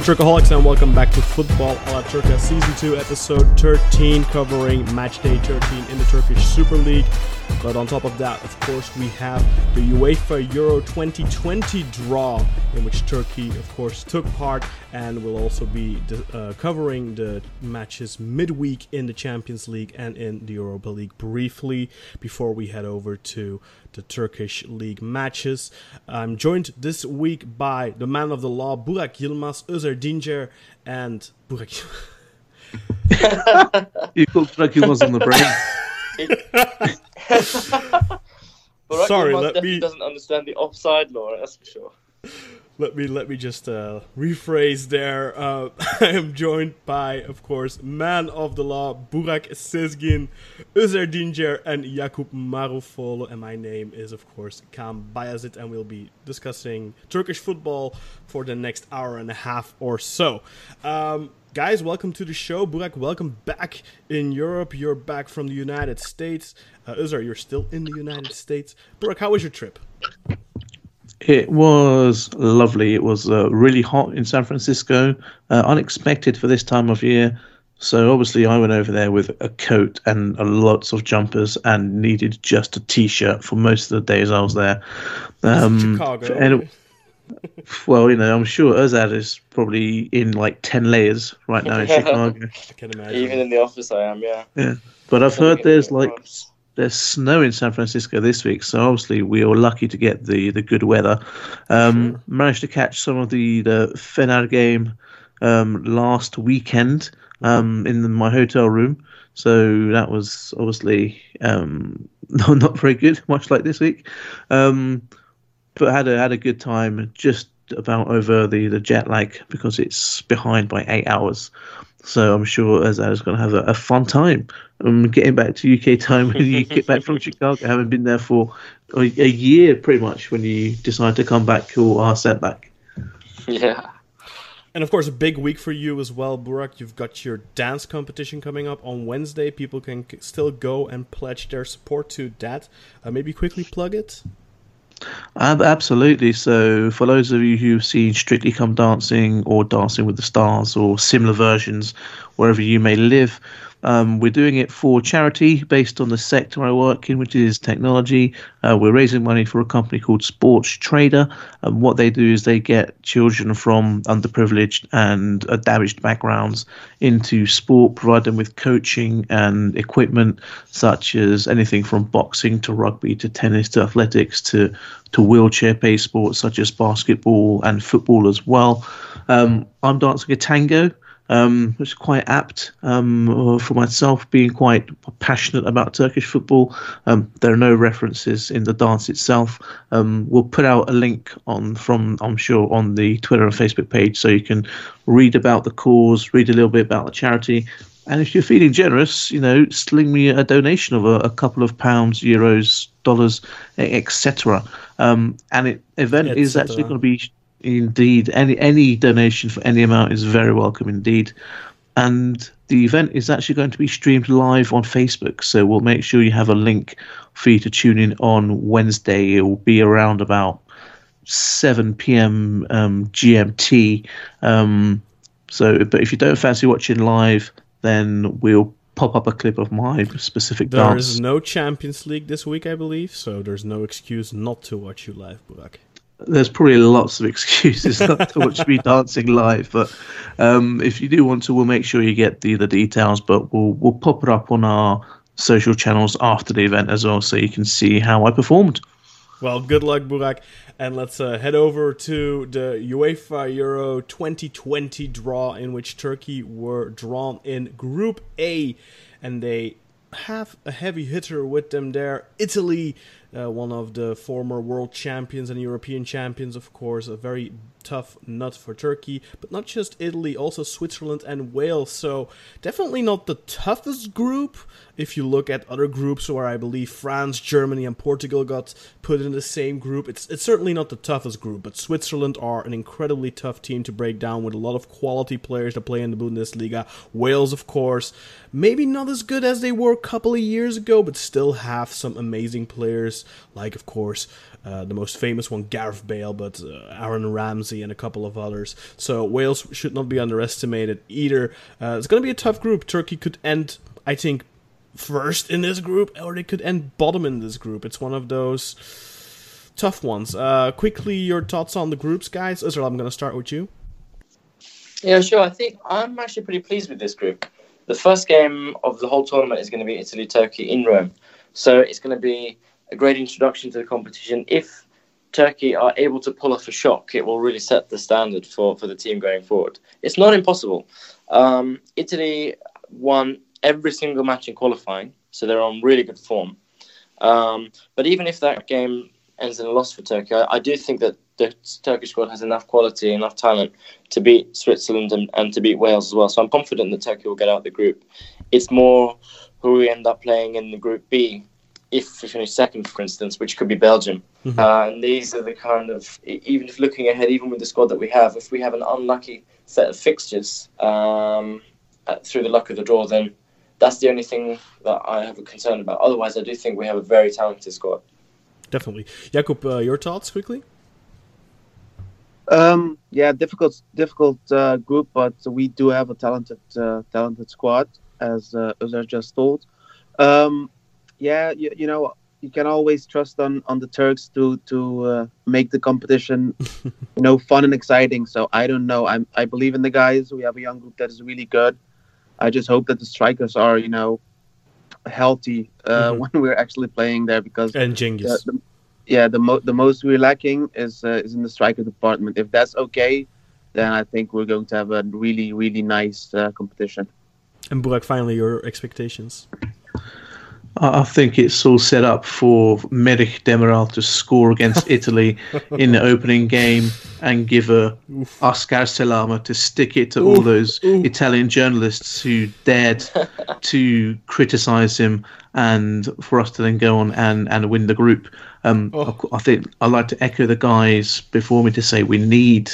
Turkaholics, and welcome back to Football a la Turca Season 2, Episode 13, covering Match Day 13 in the Turkish Super League. But on top of that, of course, we have the UEFA Euro 2020 draw, in which Turkey, of course, took part, and will also be uh, covering the matches midweek in the Champions League and in the Europa League briefly before we head over to the Turkish league matches. I'm joined this week by the man of the law, Burak Yilmaz, Özer Dincer, and Burak. you called Burak Yilmaz on the brain. Sorry, let me. Doesn't understand the offside law. That's for sure let me let me just uh, rephrase there. Uh, I am joined by, of course, man of the law, Burak Sezgin, Özer Dinger, and Jakub Marufolo, and my name is, of course, Kam Bayazit, and we'll be discussing Turkish football for the next hour and a half or so. Um, guys, welcome to the show. Burak, welcome back in Europe. You're back from the United States. Uh, you're still in the United States. Burak, how was your trip? It was lovely. It was uh, really hot in San Francisco, uh, unexpected for this time of year. So obviously, I went over there with a coat and lots of jumpers, and needed just a t-shirt for most of the days I was there. Um, Chicago. And, well, you know, I'm sure Özad is probably in like ten layers right now in Chicago. I can imagine. Even in the office, I am. Yeah. Yeah, but I've heard there's like there's snow in San Francisco this week, so obviously we were lucky to get the, the good weather. Um, sure. Managed to catch some of the the Fener game um, last weekend um, in the, my hotel room, so that was obviously um, not, not very good, much like this week. Um, but had a had a good time, just about over the, the jet lag because it's behind by eight hours. So I'm sure Azad is going to have a, a fun time. Um, getting back to UK time when you get back from Chicago, having been there for a, a, year pretty much when you decide to come back or are sent back. Yeah. And of course, a big week for you as well, Burak. You've got your dance competition coming up on Wednesday. People can still go and pledge their support to that. Uh, maybe quickly plug it. Absolutely. So, for those of you who've seen Strictly Come Dancing or Dancing with the Stars or similar versions, wherever you may live, um, we're doing it for charity based on the sector I work in, which is technology. Uh, we're raising money for a company called Sports Trader. And what they do is they get children from underprivileged and uh, damaged backgrounds into sport, provide them with coaching and equipment, such as anything from boxing to rugby to tennis to athletics to, to wheelchair based sports such as basketball and football as well. Um, I'm dancing a tango um, which is quite apt um, for myself, being quite passionate about Turkish football. Um, there are no references in the dance itself. Um, we'll put out a link on from I'm sure on the Twitter and Facebook page, so you can read about the cause, read a little bit about the charity. And if you're feeling generous, you know, sling me a donation of a, a couple of pounds, euros, dollars, etc. Um, and it event is actually going to be Indeed, any any donation for any amount is very welcome indeed. And the event is actually going to be streamed live on Facebook, so we'll make sure you have a link for you to tune in on Wednesday. It will be around about 7 p.m. Um, GMT. Um, so, but if you don't fancy watching live, then we'll pop up a clip of my specific there dance. There is no Champions League this week, I believe, so there's no excuse not to watch you live, Burak there's probably lots of excuses not to watch me dancing live, but um, if you do want to, we'll make sure you get the the details. But we'll we'll pop it up on our social channels after the event as well, so you can see how I performed. Well, good luck, Burak, and let's uh, head over to the UEFA Euro 2020 draw, in which Turkey were drawn in Group A, and they have a heavy hitter with them there. Italy uh, one of the former world champions and European champions, of course, a very tough nut for Turkey, but not just Italy, also Switzerland and Wales. So definitely not the toughest group. If you look at other groups where I believe France, Germany, and Portugal got put in the same group, it's it's certainly not the toughest group. But Switzerland are an incredibly tough team to break down with a lot of quality players that play in the Bundesliga. Wales, of course, maybe not as good as they were a couple of years ago, but still have some amazing players like, of course, uh, the most famous one, Gareth Bale, but uh, Aaron Ramsey and a couple of others. So Wales should not be underestimated either. Uh, it's going to be a tough group. Turkey could end, I think, first in this group, or they could end bottom in this group. It's one of those tough ones. Uh, quickly, your thoughts on the groups, guys. Israel, I'm going to start with you. Yeah, sure. I think I'm actually pretty pleased with this group. The first game of the whole tournament is going to be Italy Turkey in Rome. So it's going to be a great introduction to the competition. If Turkey are able to pull off a shock, it will really set the standard for, for the team going forward. It's not impossible. Um, Italy won every single match in qualifying, so they're on really good form. Um, but even if that game ends in a loss for Turkey, I, I, do think that the Turkish squad has enough quality, enough talent to beat Switzerland and, and to beat Wales as well. So I'm confident that Turkey will get out of the group. It's more who we end up playing in the Group B if we finish second, for instance, which could be Belgium. Mm-hmm. Uh, and these are the kind of, even if looking ahead, even with the squad that we have, if we have an unlucky set of fixtures um, through the luck of the draw, then that's the only thing that I have a concern about. Otherwise, I do think we have a very talented squad. Definitely, Jakub. Uh, your thoughts quickly? Um, yeah, difficult, difficult uh, group, but we do have a talented, uh, talented squad, as uh, as I just told. Um, yeah, you, you, know, you can always trust on on the Turks to to uh, make the competition, you know, fun and exciting. So I don't know. I'm I believe in the guys. We have a young group that is really good. I just hope that the strikers are, you know, healthy uh, mm-hmm. when we're actually playing there because and Cengiz. The, the, yeah, the mo- the most we're lacking is uh, is in the striker department. If that's okay, then I think we're going to have a really really nice uh, competition. And Burak, finally, your expectations. I think it's all set up for Merih Demiral to score against Italy in the opening game and give a Oof. Oscar Salama to stick it to Oof. all those Oof. Italian journalists who dared to criticize him and for us to then go on and, and win the group. Um, oh. I, I think I'd like to echo the guys before me to say we need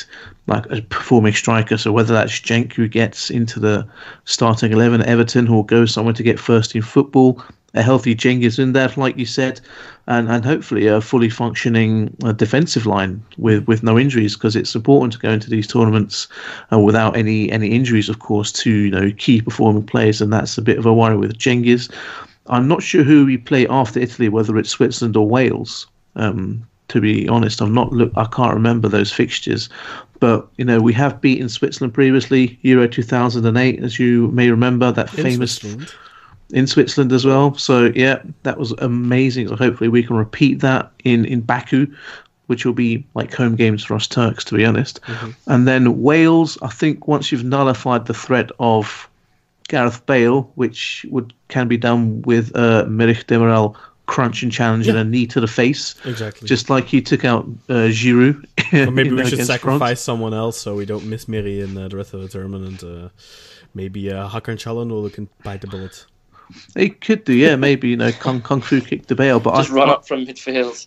like a performing striker. So whether that's Cenk who gets into the starting eleven at Everton or goes somewhere to get first in football, a healthy Cengiz in there, like you said, and, and hopefully a fully functioning uh, defensive line with, with no injuries because it's important to go into these tournaments uh, without any any injuries, of course, to you know key performing players, and that's a bit of a worry with Cengiz. I'm not sure who we play after Italy, whether it's Switzerland or Wales. Um, to be honest, I'm not look. I can't remember those fixtures, but you know we have beaten Switzerland previously, Euro 2008, as you may remember that In famous. Switzerland in Switzerland as well. So yeah, that was amazing. So hopefully we can repeat that in in Baku, which will be like home games for us Turks, to be honest. Mm-hmm. And then Wales, I think once you've nullified the threat of Gareth Bale, which would can be done with uh, Merih Demiral crunch and challenge yeah. and a knee to the face. Exactly. Just like he took out uh, Giroud. or maybe we should sacrifice France. someone else so we don't miss Miri in uh, the rest of the tournament. Uh, maybe uh, Hakan Calhanoglu can bite the bullet. He could do, yeah, maybe you know, kung, kung fu kick the Bale, but just I, run up from midfield,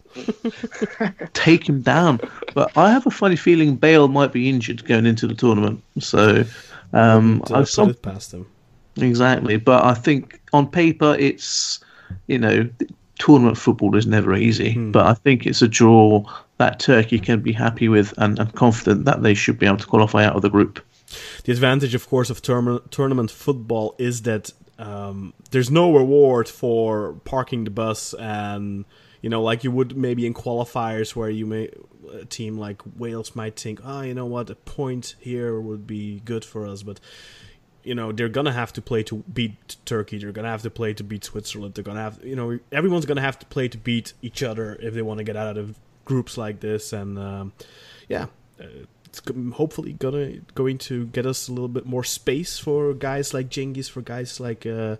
take him down. But I have a funny feeling Bale might be injured going into the tournament, so um, I've put it past him. Exactly, but I think on paper it's you know tournament football is never easy, hmm. but I think it's a draw that Turkey can be happy with and, and confident that they should be able to qualify out of the group. The advantage, of course, of tournament football is that um, there's no reward for parking the bus and you know like you would maybe in qualifiers where you may a team like Wales might think oh you know what? A point here would be good for us but you know they're gonna have to play to beat Turkey. They're gonna have to play to beat Switzerland. They're gonna have you know everyone's gonna have to play to beat each other if they want to get out of groups like this and um, yeah uh, it's hopefully gonna going to get us a little bit more space for guys like Cengiz, for guys like uh,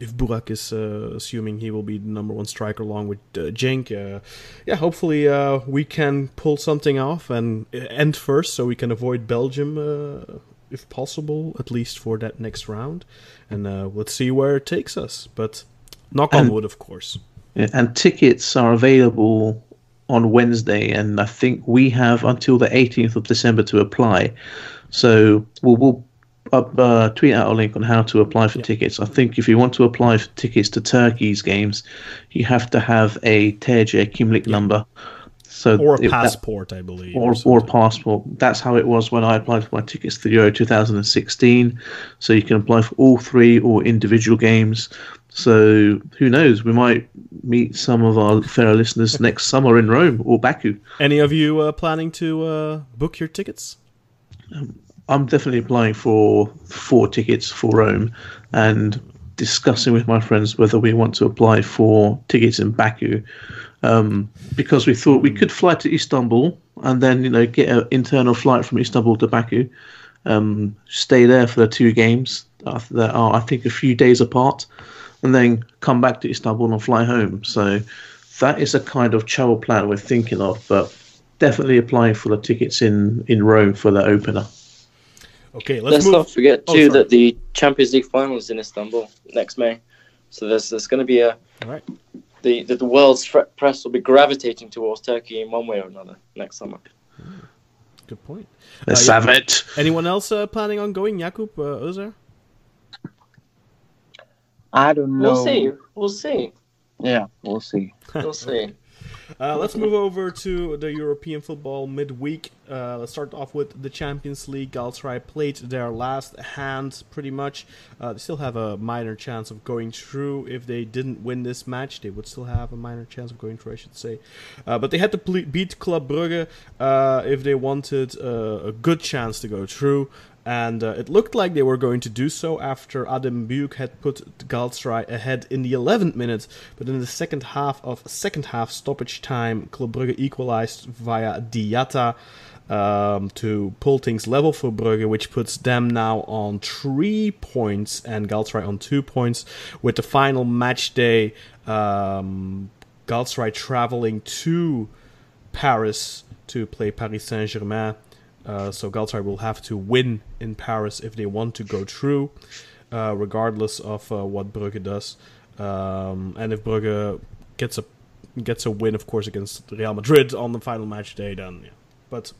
if Burak is uh, assuming he will be the number one striker along with uh, Cenk. Uh, yeah, hopefully uh, we can pull something off and uh, end first, so we can avoid Belgium uh, if possible, at least for that next round. And uh, let's see where it takes us. But knock on wood, of course. Yeah, and tickets are available on Wednesday, and I think we have until the 18th of December to apply. So we'll, we'll uh, tweet out a link on how to apply for yeah. tickets. I think if you want to apply for tickets to Turkey's games, you have to have a TC Kimlik yeah. number. So or a it- that- passport, I believe. or, or something. passport. That's how it was when I applied for my tickets to the Euro 2016. So you can apply for all three or individual games. So who knows? We might meet some of our fellow listeners next summer in Rome or Baku. Any of you uh, planning to uh, book your tickets? I'm definitely applying for four tickets for Rome and discussing with my friends whether we want to apply for tickets in Baku um, because we thought we could fly to Istanbul and then you know get an internal flight from Istanbul to Baku, um, stay there for the two games uh, that are I think a few days apart, and then come back to Istanbul and fly home. So that is a kind of travel plan we're thinking of, but definitely applying for the tickets in in Rome for the opener. Okay, let's, Let's move. not forget Oh, too sorry. that the Champions League final is in Istanbul next May. So there's there's going to be a All right. the, the the world's press will be gravitating towards Turkey in one way or another next summer. Good point. Let's Uh, yeah. have it. Anyone else uh, planning on going? Jakub, uh, Özer? I don't know. We'll see. We'll see. Yeah, we'll see. We'll see. Uh, let's move over to the European football midweek. Uh, let's start off with the Champions League. Galatasaray played their last hand, pretty much. Uh, they still have a minor chance of going through. If they didn't win this match, they would still have a minor chance of going through, I should say. Uh, but they had to ple- beat Club Brugge uh, if they wanted uh, a good chance to go through. And uh, it looked like they were going to do so after Adam Büyük had put Galatasaray ahead in the 11th minute. But in the second half of second half stoppage time, Club Brugge equalized via Diatta um, to pull things level for Brugge, which puts them now on three points and Galatasaray on two points. With the final match day, um, traveling to Paris to play Paris Saint Germain. Uh, so Galatasaray will have to win in Paris if they want to go through, uh, regardless of uh, what Brugge does. Um, and if Brugge gets a gets a win, of course, against Real Madrid on the final match day, then yeah. But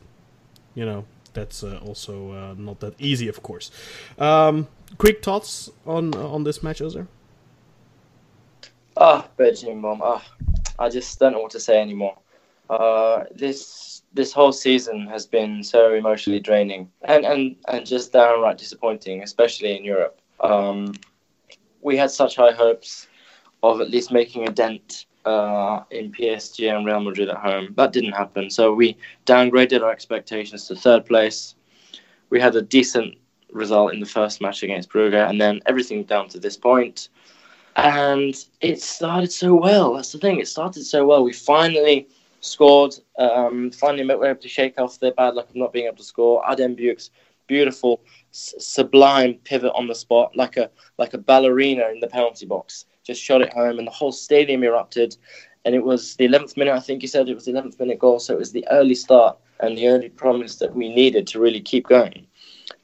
you know that's uh, also uh, not that easy, of course. Um, quick thoughts on on this match, Ozer? Ah, Benjamin Bomb. Ah, I just don't know what to say anymore. This this whole season has been so emotionally draining and, and, and just downright disappointing, especially in Europe. Um, we had such high hopes of at least making a dent uh, in PSG and Real Madrid at home. That didn't happen. So we downgraded our expectations to third place. We had a decent result in the first match against Brugge, and then everything down to this point. point and it started so well. That's the thing. It started so well. We finally scored. Um, finally, were able to shake off their bad luck of not being able to score. Adam Büyük's beautiful, sublime pivot on the spot, like a like a ballerina in the penalty box. Just shot it home, and the whole stadium erupted. And it was the 11th minute. I think you said it was the 11th minute goal. So it was the early start and the early promise that we needed to really keep going.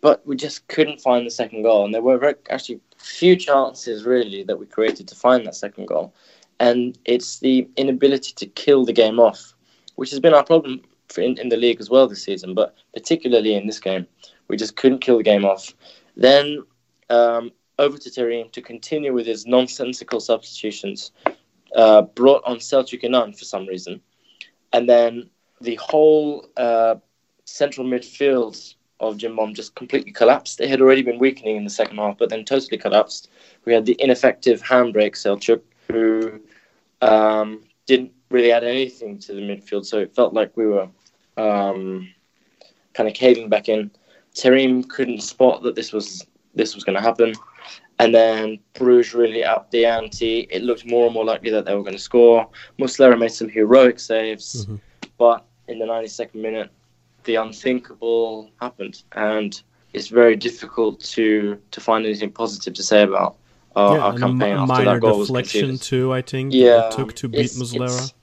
But we just couldn't find the second goal, and there were very, actually few chances really that we created to find that second goal. And it's the inability to kill the game off, which has been our problem in, in the league as well this season, but particularly in this game. We just couldn't kill the game off. Then um, over to Terim to continue with his nonsensical substitutions, uh, brought on Selçuk Inan for some reason. And then the whole uh, central midfield of Cimbom just completely collapsed. It had already been weakening in the second half, but then totally collapsed. We had the ineffective handbrake Selçuk, who um, didn't really add anything to the midfield, so it felt like we were um, kind of caving back in. Terim couldn't spot that this was this was going to happen, and then Bruges really upped the ante. It looked more and more likely that they were going to score. Muslera made some heroic saves, Mhm. but in the 92nd minute, the unthinkable happened, and it's very difficult to to find anything positive to say about our, yeah, a campaign mi- after minor that goal was deflection conceded. too. I think Yeah, it took to beat it's- Muslera. it's-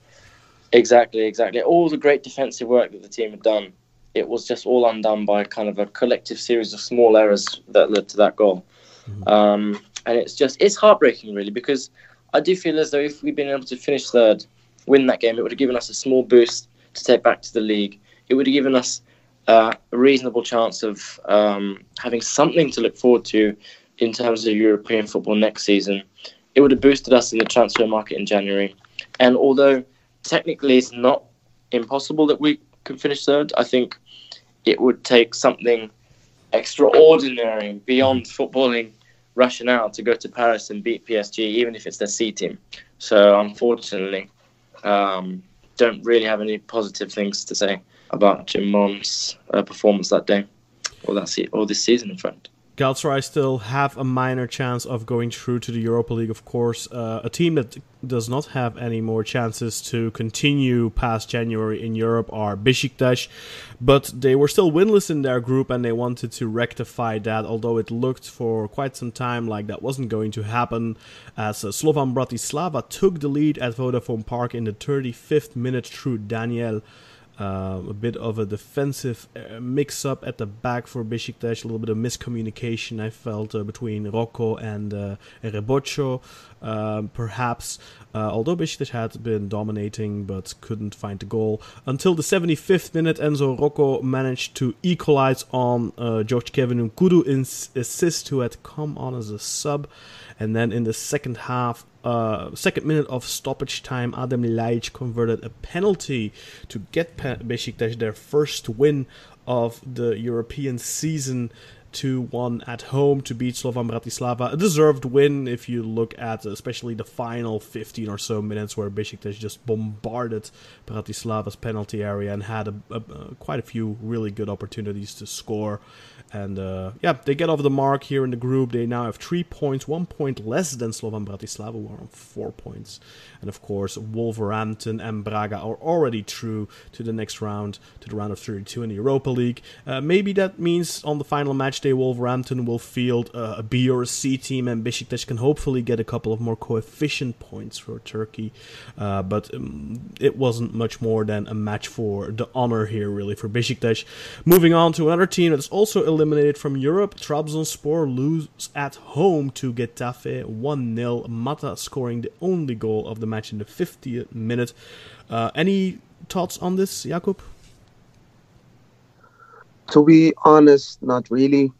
Exactly, exactly. All the great defensive work that the team had done, it was just all undone by kind of a collective series of small errors that led to that goal. Mhm. Um, and it's just it's heartbreaking, really, because I do feel as though if we'd been able to finish third, win that game, it would have given us a small boost to take back to the league. It would have given us uh, a reasonable chance of um, having something to look forward to in terms of European football next season. It would have boosted us in the transfer market in January. And although technically it's not impossible that we can finish third. I think it would take something extraordinary beyond footballing rationale to go to Paris and beat PSG, even if it's their C team. So unfortunately, um, don't really have any positive things to say about Cimbom's uh, performance that day or that se- or this season, in fact. Galatasaray still have a minor chance of going through to the Europa League, of course. Uh, a team that does not have any more chances to continue past January in Europe are Besiktas, but they were still winless in their group and they wanted to rectify that, although it looked for quite some time like that wasn't going to happen, as uh, Slovan Bratislava took the lead at Vodafone Park in the 35th minute through Daniel. Um, a bit of a defensive uh, mix-up at the back for Besiktas, a little bit of miscommunication I felt uh, between Roco and uh, Rebocho, um, perhaps. Uh, although Besiktas had been dominating but couldn't find the goal until the 75th minute, Enzo Roco managed to equalize on uh, Georges-Kévin N'Koudou's assist, who had come on as a sub. And then in the second half, uh, second minute of stoppage time, Adam Ljajic converted a penalty to get Besiktas their first win of the European season. 2 1 at home to beat Slovan Bratislava. A deserved win if you look at especially the final 15 or so minutes where Besiktas just bombarded Bratislava's penalty area and had a, a, a, quite a few really good opportunities to score. And uh, yeah, they get off the mark here in the group. They now have three points, one point less than Slovan Bratislava, who are on four points. And of course, Wolverhampton and Braga are already through to the next round, to the round of 32 in the Europa League. Uh, maybe that means on the final match day, Wolverhampton will field a B or a C team, and Besiktas can hopefully get a couple of more coefficient points for Turkey. Uh, but um, it wasn't much more than a match for the honor here, really, for Besiktas. Moving on to another team that's also eliminated from Europe, Trabzonspor lose at home to Getafe 1 0. Mata scoring the only goal of the match in the 50th minute. Uh, any thoughts on this, Jakub? To be honest, not really.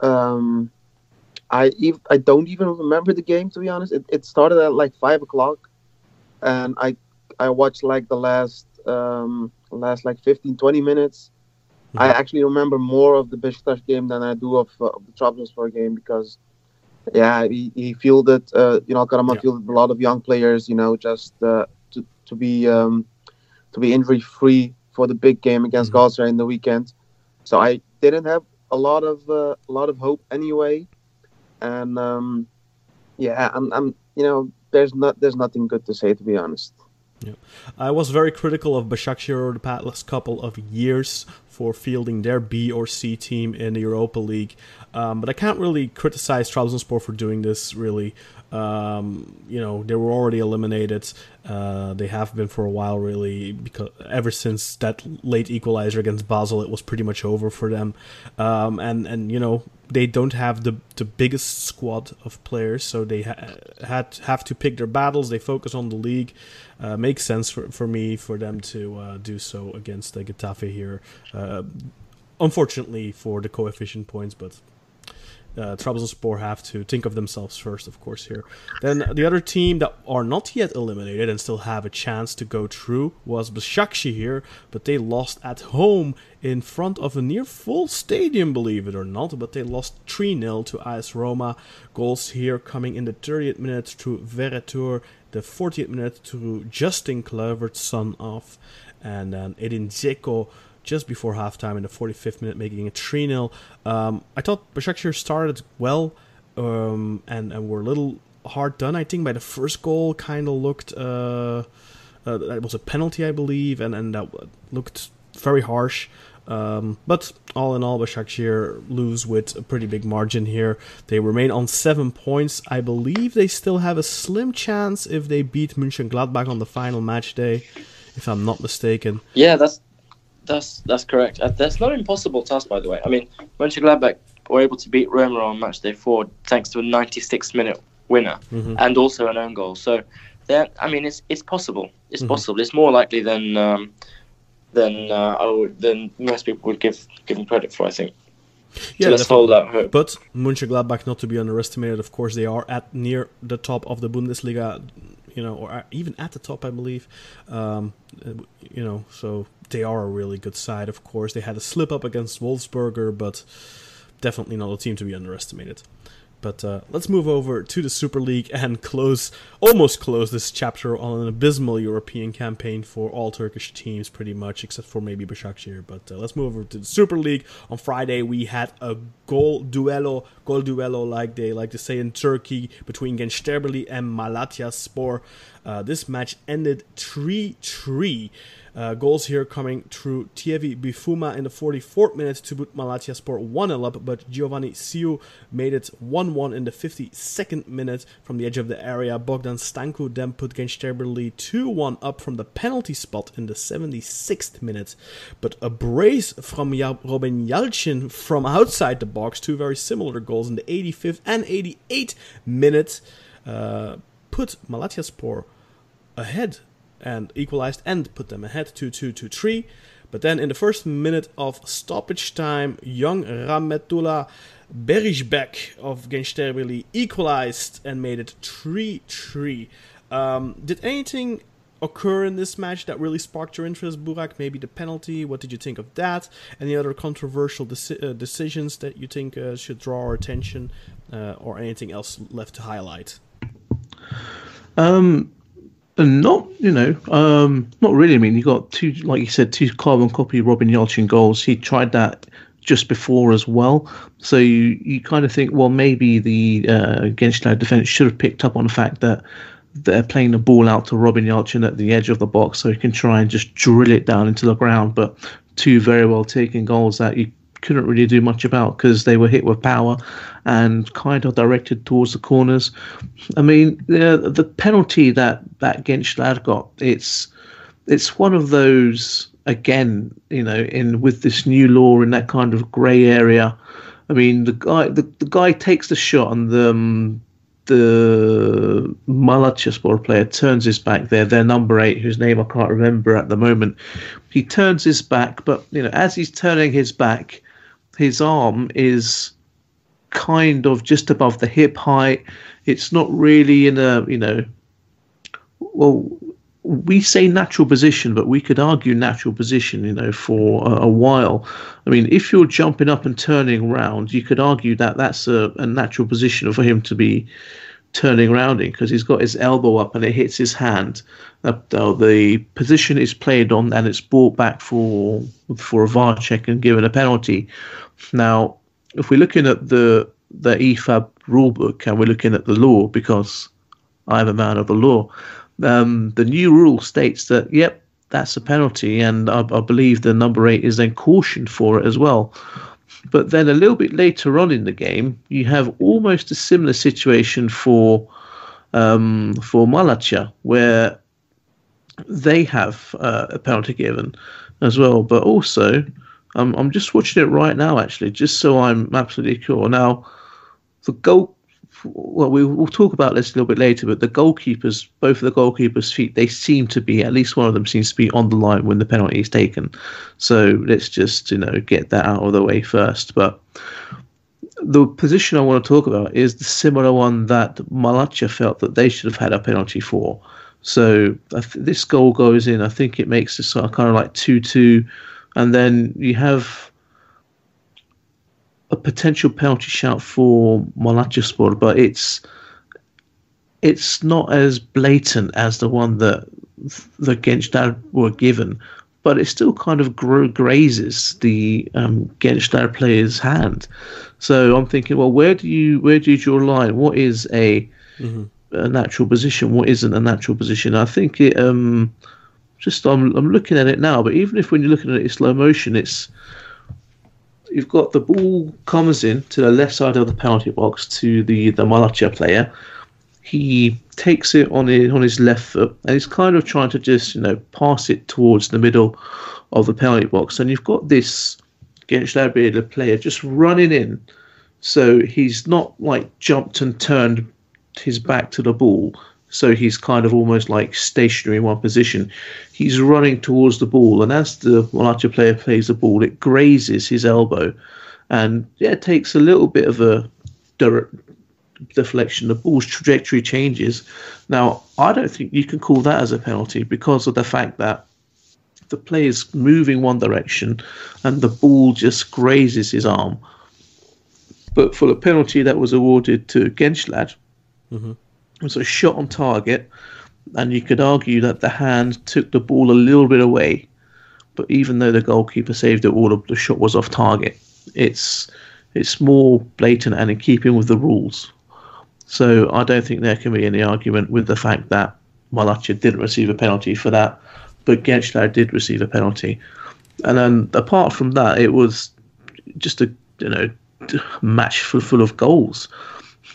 Um, I ev- I don't even remember the game. To be honest, it, it started at like five o'clock, and I I watched like the last um, last like 15, 20 minutes. Mm-hmm. I actually remember more of the Besiktas game than I do of, uh, of the Trabzonspor game because yeah, he, he fielded, uh, you know, Karaman yeah. fielded a lot of young players, you know, just uh, to, to be um, to be injury free for the big game against mm-hmm. Galatasaray in the weekend. So I didn't have a lot of uh, a lot of hope anyway, and um, yeah, I'm, I'm you know there's not there's nothing good to say to be honest. Yeah. I was very critical of Başakşehir the past couple of years for fielding their B or C team in the Europa League. Um, but I can't really criticize Trabzonspor for doing this, really. Um, you know, they were already eliminated. Uh, they have been for a while, really, because ever since that late equalizer against Basel, it was pretty much over for them. Um, and and you know, they don't have the the biggest squad of players, so they ha- had have to pick their battles. They focus on the league. Uh, makes sense for for me for them to uh, do so against the Getafe here. Uh, unfortunately for the coefficient points, but uh, Trabzonspor have to think of themselves first, of course, here. Then the other team that are not yet eliminated and still have a chance to go through was Besiktas here, but they lost at home in front of a near full stadium, believe it or not. But they lost 3 0 to AS Roma. Goals here coming in the 30th minute through Veretout, the 40th minute through Justin Kluivert, son of, and then Edin Dzeko just before halftime in the 45th minute, making it 3 0. Um, I thought Başakşehir started well um, and, and were a little hard done, I think, by the first goal. Kind of looked. Uh, uh, that was a penalty, I believe, and, and that looked very harsh. Um, but all in all, Başakşehir lose with a pretty big margin here. They remain on seven points. I believe they still have a slim chance if they beat Mönchengladbach on the final match day, if I'm not mistaken. Yeah, that's that's that's correct. Uh, that's not an impossible task, by the way. I mean, Mönchengladbach were able to beat Roma on match day four thanks to a 96 minute winner mm-hmm. and also an own goal. So, I mean, it's it's possible. It's mm-hmm. possible. It's more likely than um, than uh, I would, than most people would give give them credit for. I think. Yeah, so let's hold out hope. But Mönchengladbach not to be underestimated. Of course, they are at near the top of the Bundesliga you know, or even at the top, I believe. Um, you know, so they are a really good side. Of course, they had a slip up against Wolfsberger, but definitely not a team to be underestimated. But uh, let's move over to the Super League and close, almost close this chapter on an abysmal European campaign for all Turkish teams, pretty much, except for maybe Başakşehir. But uh, let's move over to the Super League. On Friday, we had a goal duello, goal duello, like they like to say in Turkey, between Gençlerbirliği and Malatya Spor. Uh, this match ended 3 3. Uh, goals here coming through Thievy Bifouma in the 44th minute to put Malatya Sport 1 0 up, but Giovanni Sio made it 1 1 in the 52nd minute from the edge of the area. Bogdan Stancu then put Gençlerbirliği 2 1 up from the penalty spot in the 76th minute. But a brace from Robin Yalcin from outside the box, two very similar goals in the 85th and 88th minute, uh, put Malatya Sport ahead and equalized and put them ahead 2 2 2 3. But then in the first minute of stoppage time, young Rahmetullah Berişbek of Gençlerbirliği equalized and made it 3 3. Um, did anything occur in this match that really sparked your interest, Burak? Maybe the penalty. What did you think of that? Any other controversial deci- uh, decisions that you think uh, should draw our attention, uh, or anything else left to highlight? Um, and not, you know, um, not really. I mean, you got two, like you said, two carbon copy Robin Yalcin goals. He tried that just before as well. So you, you kind of think, well, maybe the uh, Gençler defense should have picked up on the fact that they're playing the ball out to Robin Yalcin at the edge of the box so he can try and just drill it down into the ground. But two very well taken goals that you couldn't really do much about because they were hit with power and kind of directed towards the corners. I mean, the, the penalty that that Gençler got, it's it's one of those again, you know, in with this new law in that kind of grey area. I mean, the guy the, the guy takes the shot and the um, the Malatyaspor player turns his back there. Their number eight, whose name I can't remember at the moment, he turns his back, but you know, as he's turning his back, his arm is kind of just above the hip height. It's not really in a, you know, well, we say natural position, but we could argue natural position, you know, for a, a, while. I mean, if you're jumping up and turning around, you could argue that that's a, a natural position for him to be turning around in because he's got his elbow up and it hits his hand. Uh, the position is played on and it's brought back for for a VAR check and given a penalty. Now, if we're looking at the the IFAB rulebook and we're looking at the law because I'm a man of the law, um, the new rule states that yep, that's a penalty, and I, I believe the number eight is then cautioned for it as well. But then a little bit later on in the game, you have almost a similar situation for um, for Malatya, where they have uh, a penalty given as well. But also, um, I'm just watching it right now, actually, just so I'm absolutely sure. Now, the goal. Well, we will talk about this a little bit later, but the goalkeepers, both of the goalkeepers' feet, they seem to be at least one of them seems to be on the line when the penalty is taken. So let's just you know get that out of the way first. But the position I want to talk about is the similar one that Malatya felt that they should have had a penalty for. So this goal goes in, I think it makes this sort kind of like two-two and then you have a potential penalty shout for Malatyaspor, but it's it's not as blatant as the one that the Gençler were given, but it still kind of grazes the um, Gençler player's hand. So I'm thinking, well, where do you where do you draw a line? What is a mm-hmm. a natural position? What isn't a natural position? I think it um, just I'm I'm looking at it now, but even if when you're looking at it in slow motion, it's you've got the ball comes in to the left side of the penalty box to the the Malatya player. He takes it on his on his left foot and he's kind of trying to just you know pass it towards the middle of the penalty box, and you've got this Gençlerbirliği player just running in, so he's not like jumped and turned his back to the ball so he's kind of almost like stationary in one position. He's running towards the ball, and as the Malatya player plays the ball, it grazes his elbow, and yeah, it takes a little bit of a direct deflection, the ball's trajectory changes. Now, I don't think you can call that as a penalty because of the fact that the player's moving one direction and the ball just grazes his arm. But for the penalty that was awarded to Gençler, Mhm. Was a shot on target, and you could argue that the hand took the ball a little bit away. But even though the goalkeeper saved it all, the shot was off target. It's it's more blatant and in keeping with the rules. So I don't think there can be any argument with the fact that Malatya didn't receive a penalty for that, but Gençler did receive a penalty. And then apart from that, it was just a you know match full, full of goals.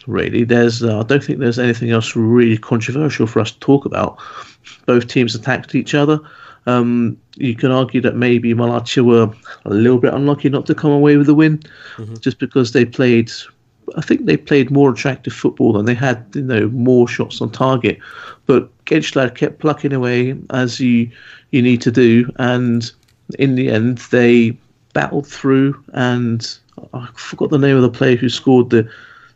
Really, there's uh, I don't think there's anything else really controversial for us to talk about. Both teams attacked each other. Um, you can argue that maybe Malatya were a little bit unlucky not to come away with the win, just because they played. I think they played more attractive football and they had you know more shots on target, but Gençler kept plucking away as you you need to do, and in the end they battled through. And I forgot the name of the player who scored the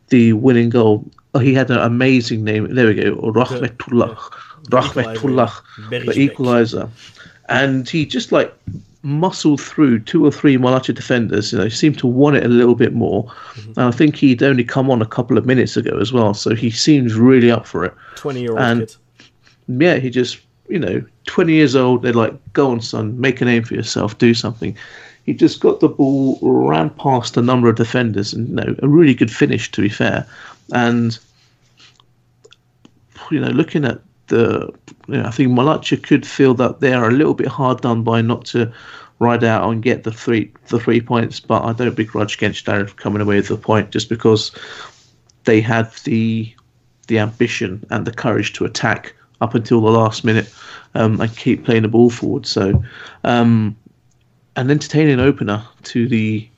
the winning goal. Oh, he had an amazing name. There we go, Rahmetullah, Rahmetullah, the equaliser, and he just like muscled through two or three Malatya defenders. You know, seemed to want it a little bit more. Mm-hmm. And I think he'd only come on a couple of minutes ago as well, so he seems really up for it. 20 year old And- kid. Yeah, he just you know, 20 years old. They're like, go on, son, make a name for yourself, do something. He just got the ball, ran past a number of defenders, and you know, a really good finish, to be fair. And you know, looking at the, you know, I think Malatya could feel that they are a little bit hard done by not to ride out and get the three the three points. But I don't begrudge Gençler coming away with the point just because they had the the ambition and the courage to attack up until the last minute um, and keep playing the ball forward. So, um, an entertaining opener to the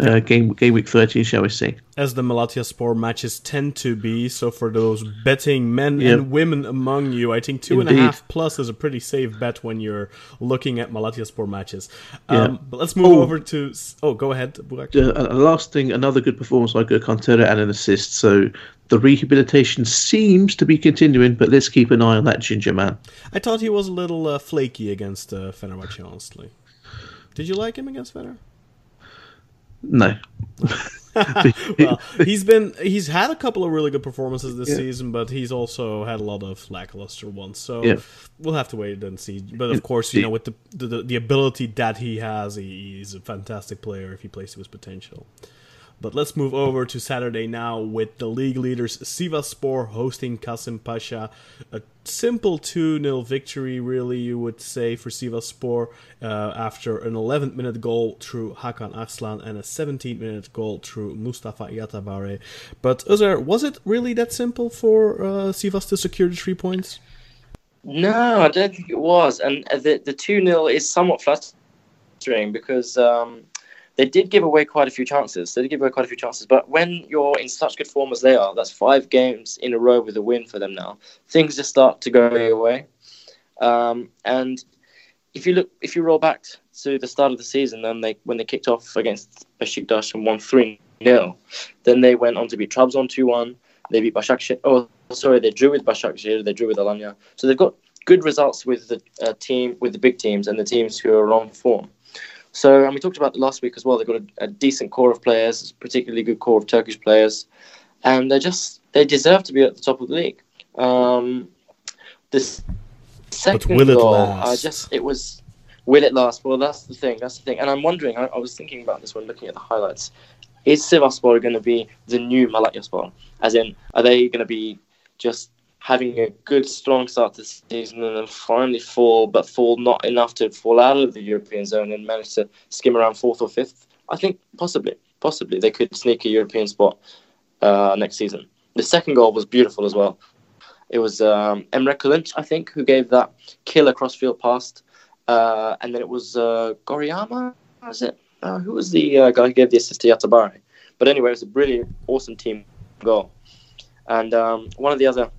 uh, game game week 13, shall we say? as the Malatya Sport matches tend to be. So for those betting men Yep. and women among you, I think two and a half Indeed. plus is a pretty safe bet when you're looking at Malatya Sport matches. Yeah. Um, but let's move Oh. over to. Oh, go ahead, Burak. Uh, last thing, another good performance by Gurkantera and an assist. So the rehabilitation seems to be continuing, but let's keep an eye on that ginger man. I thought he was a little uh, flaky against uh, Fenerbahce, honestly. Did you like him against Fener? No, well, he's been he's had a couple of really good performances this Yeah. season, but he's also had a lot of lackluster ones. So Yeah. we'll have to wait and see. But of course, you know, with the the, the ability that he has, he, he's a fantastic player if he plays to his potential. But let's move over to Saturday now with the league leaders Sivaspor hosting Kasim Pasha. A simple 2 0 victory, really, you would say, for Sivaspor uh, after an 11 minute goal through Hakan Arslan and a 17 minute goal through Mustafa Yatabare. But Uzer, was it really that simple for uh, Sivas to secure the three points? No, I don't think it was. And the the two 0 is somewhat flattering because um, they did give away quite a few chances. They did give away quite a few chances. But when you're in such good form as they are, that's five games in a row with a win for them now. Things just start to go away. Um, and if you look, if you roll back to the start of the season, then they when they kicked off against Besiktas and won three 0 then they went on to beat Trabzon two one. They beat Başakşehir. Oh, sorry, they drew with Başakşehir. They drew with Alanya. So they've got good results with the uh, team, with the big teams and the teams who are on form. So, and we talked about it last week as well. They've got a, a decent core of players, particularly good core of Turkish players, and they just they deserve to be at the top of the league. Um, this second will it goal, last? I just it was. Will it last? Well, that's the thing. That's the thing. And I'm wondering. I, I was thinking about this when looking at the highlights. Is Sivaspor going to be the new Malatyaspor? As in, are they going to be just having a good, strong start to the season and then finally fall, but fall not enough to fall out of the European zone and manage to skim around fourth or fifth? I think possibly, possibly they could sneak a European spot uh, next season. The second goal was beautiful as well. It was um, Emre Kılınç, I think, who gave that killer crossfield pass, uh, and then it was uh, Goriyama. Was it? Uh, who was the uh, guy who gave the assist to Yatabare? But anyway, it was a brilliant, awesome team goal. And um, one of the other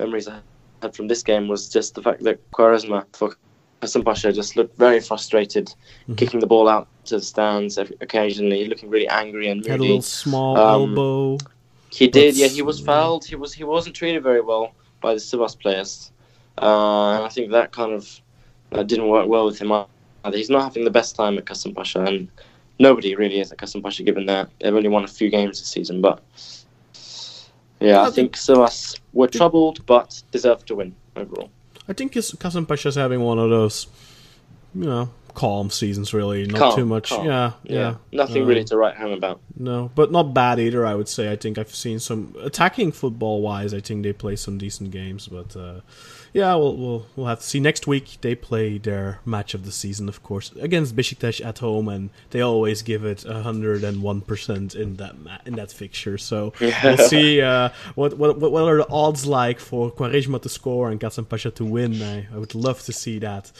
memories I had from this game was just the fact that Quaresma for Kasımpaşa just looked very frustrated, Mhm. kicking the ball out to the stands occasionally, looking really angry and Had a little small Um, elbow. He did, But- yeah. He was fouled. He was he wasn't treated very well by the Sivas players, uh, and I think that kind of uh, didn't work well with him either. He's not having the best time at Kasımpaşa, and nobody really is at Kasımpaşa, given that they've only won a few games this season. But yeah, I think Sivas were troubled, but deserved to win overall. I think Kas- Kasımpaşa's having one of those, you know, calm seasons. Really, not Calm, too much. calm. Yeah, yeah, nothing Um, really to write home about. No, but not bad either. I would say. I think I've seen some attacking football wise. I think they play some decent games, but uh, yeah, we'll, we'll we'll have to see next week. They play their match of the season, of course, against Besiktas at home, and they always give it hundred and one percent in that ma- in that fixture. So we'll see uh, what, what what are the odds like for Quaresma to score and Kasımpaşa to win. I, I would love to see that.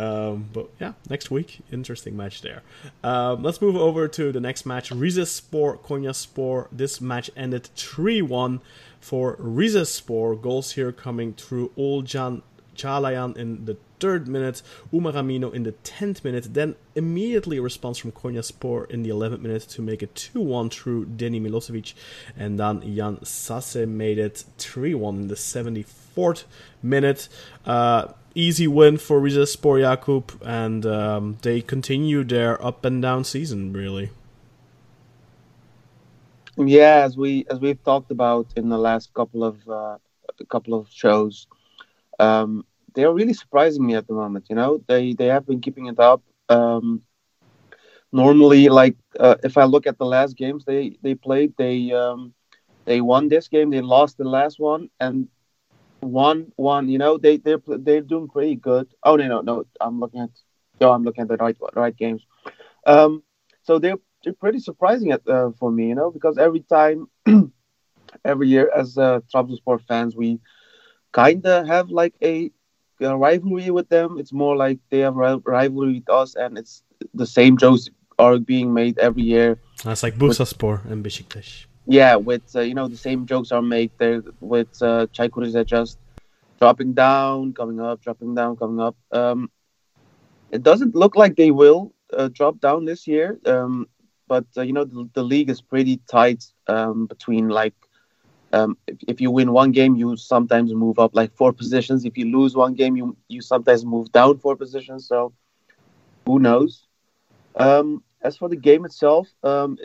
Um, but yeah, next week, interesting match there. Um, let's move over to the next match. Rizespor Konyaspor. This match ended 3 1 for Rizespor. Goals here coming through Oğulcan Çağlayan in the third minute, Umar Aminu in the 10th minute, then immediately a response from Konyaspor in the 11th minute to make it 2 1 through Deni Milosevic, and then Yan Sasse made it 3 1 in the 74th minute. Uh, easy win for Rizespor Jakub, and um, they continue their up and down season, really. Yeah, as we as we've talked about in the last couple of uh, couple of shows, um, they're really surprising me at the moment. You know, they they have been keeping it up. Um, normally, like uh, if I look at the last games they they played, they um, they won this game, they lost the last one, and one one. You know, they they're they're doing pretty good. Oh no no no, I'm looking at no, I'm looking at the right right games. Um, so they're they're pretty surprising at, uh, for me, you know, because every time, every year as uh, Trabzonspor fans, we kind of have like a, a rivalry with them. It's more like they have rivalry with us, and it's the same jokes are being made every year. That's like Bursaspor and Besiktas. Yeah, with uh, you know the same jokes are made there with uh, Çaykur just dropping down, coming up, dropping down, coming up. Um, it doesn't look like they will uh, drop down this year. Um, but uh, you know the, the league is pretty tight um, between like um, if, if you win one game you sometimes move up like four positions if you lose one game you you sometimes move down four positions so who knows um, as for the game itself um,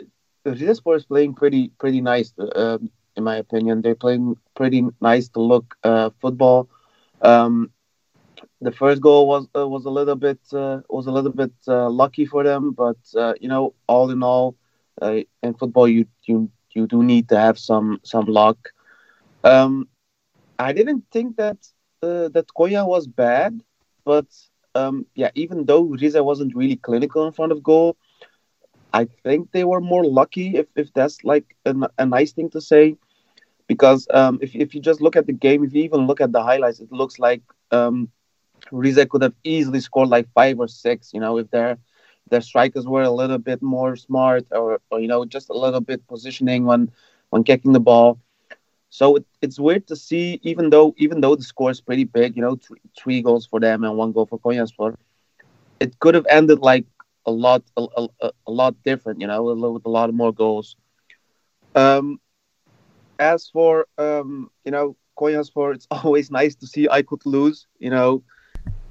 Rizespor is playing pretty pretty nice uh, in my opinion they're playing pretty nice to look uh, football um, the first goal was uh, was a little bit uh, was a little bit uh, lucky for them, but uh, you know, all in all, in football, you you you do need to have some some luck. Um, I didn't think that that Konya was bad, but um, yeah, even though Rize wasn't really clinical in front of goal, I think they were more lucky, if if that's like a, a nice thing to say, because um, if if you just look at the game, if you even look at the highlights, it looks like. Um, Rize could have easily scored like five or six, you know, if their their strikers were a little bit more smart or, or you know just a little bit positioning when when kicking the ball. So it, it's weird to see, even though even though the score is pretty big, you know, th- three goals for them and one goal for Konyaspor, it could have ended like a lot a, a, a lot different, you know, with a lot more goals. Um, as for um, you know, Konyaspor, it's always nice to see Aykut lose, you know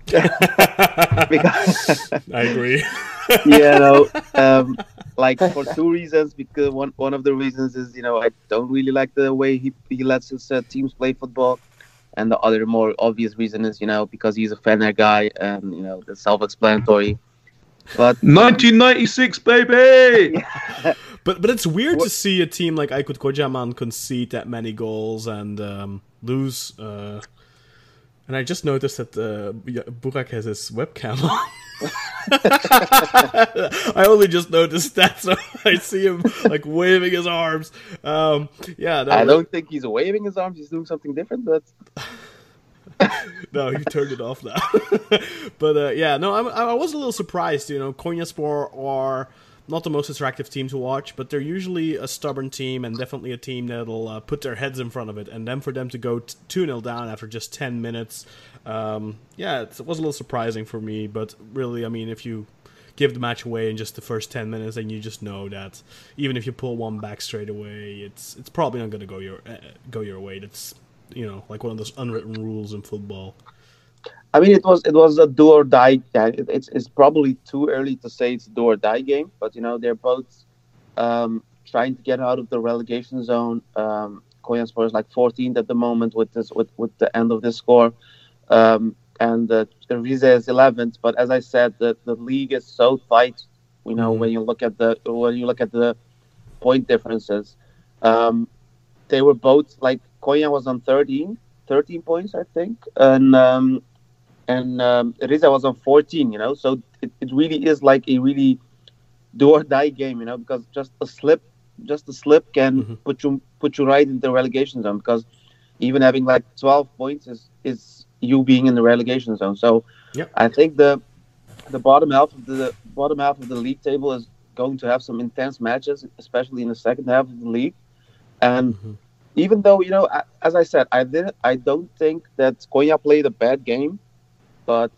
because I agree. you know, um, like for two reasons. Because one one of the reasons is you know I don't really like the way he he lets his uh, teams play football, and the other more obvious reason is you know because he's a Fener guy and you know the self-explanatory. But 1996, baby. But but it's weird to see a team like Aykut Kocaman concede that many goals and um, lose. Uh, and I just noticed that uh, B- Burak has his webcam on. I only just noticed that, so I see him like waving his arms. Um, yeah, I was- don't think he's waving his arms. He's doing something different. But no, you turned it off now. but uh, yeah, no, I'm, I was a little surprised. You know, Konyaspor are not the most attractive team to watch, but they're usually a stubborn team and definitely a team that'll uh, put their heads in front of it. And then for them to go 2 0 down after just 10 minutes, um, yeah, it was a little surprising for me. But really, I mean, if you give the match away in just the first ten minutes, and you just know that even if you pull one back straight away, it's it's probably not going to go your uh, go your way. That's you know like one of those unwritten rules in football. I mean, it was it was a do or die. It's it's probably too early to say it's a do or die game, but you know they're both um, trying to get out of the relegation zone. Um, Konyaspor is like 14th at the moment with this with, with the end of this score, um, and uh, Rize is 11th. But as I said, the, the league is so tight. You know, mm-hmm. when you look at the when you look at the point differences, um, they were both like Konya was on 13, 13 points, I think, and um, and um, Rize was on 14. You know, so it, it really is like a really do or die game. You know, because just a slip just a slip can mm-hmm. put you put you right in the relegation zone because even having like 12 points is is you being in the relegation zone. So yep. I think the the bottom half of the bottom half of the league table is going to have some intense matches, especially in the second half of the league. And mm-hmm. Even though you know, as I said, I did I don't think that Konya played a bad game, but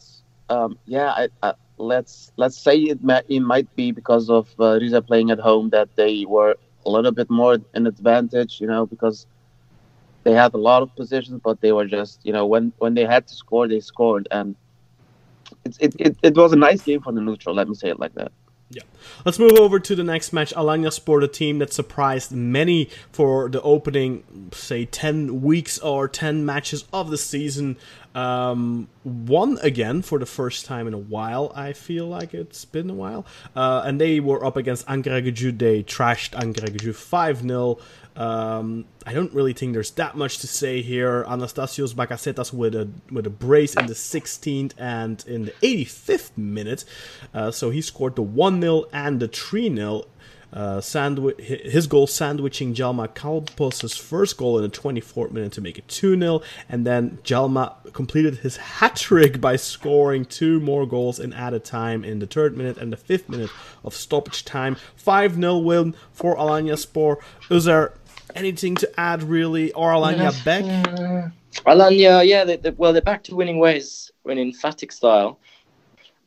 um, yeah, I, I let's let's say it, it might be because of uh, Rize playing at home that they were a little bit more an advantage, you know, because they had a lot of positions, but they were just, you know, when when they had to score, they scored, and it, it, it was a nice game for the neutral. Let me say it like that. Yeah. Let's move over to the next match. Alanyaspor, a team that surprised many for the opening, say, 10 weeks or 10 matches of the season. Um, won again for the first time in a while. I feel like it's been a while. Uh, and they were up against Ankaragücü. They trashed Ankaragücü 5 0. Um, I don't really think there's that much to say here. Anastasios Bakasetas with a with a brace in the 16th and in the 85th minute. Uh, so he scored the 1 0 and the 3 0 uh, sandwich, his goal sandwiching Djalma Campos' first goal in the 24th minute to make it 2 0. And then Djalma completed his hat trick by scoring two more goals in added time in the third minute and the fifth minute of stoppage time. 5 0 win for Alanyaspor. Spor. there anything to add, really? Or Alanya yeah. back? Uh, Alanya, yeah, they, they, well, they're back to winning ways, in emphatic style.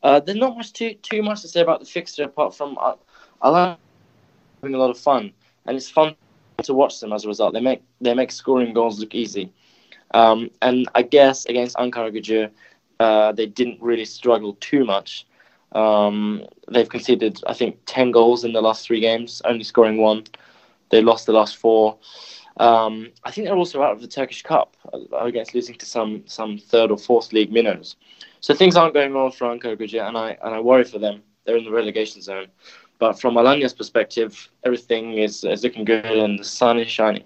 Uh, there's not much too too much to say about the fixture apart from uh, Alanya having a lot of fun, and it's fun to watch them as a result. They make they make scoring goals look easy, um, and I guess against Ankara uh, they didn't really struggle too much. Um, they've conceded, I think, ten goals in the last three games, only scoring one. They lost the last four. Um, I think they're also out of the Turkish Cup uh, against losing to some some third or fourth league minnows. So things aren't going well for Ankara and I and I worry for them. They're in the relegation zone. But from Alanya's perspective, everything is, is looking good and the sun is shining.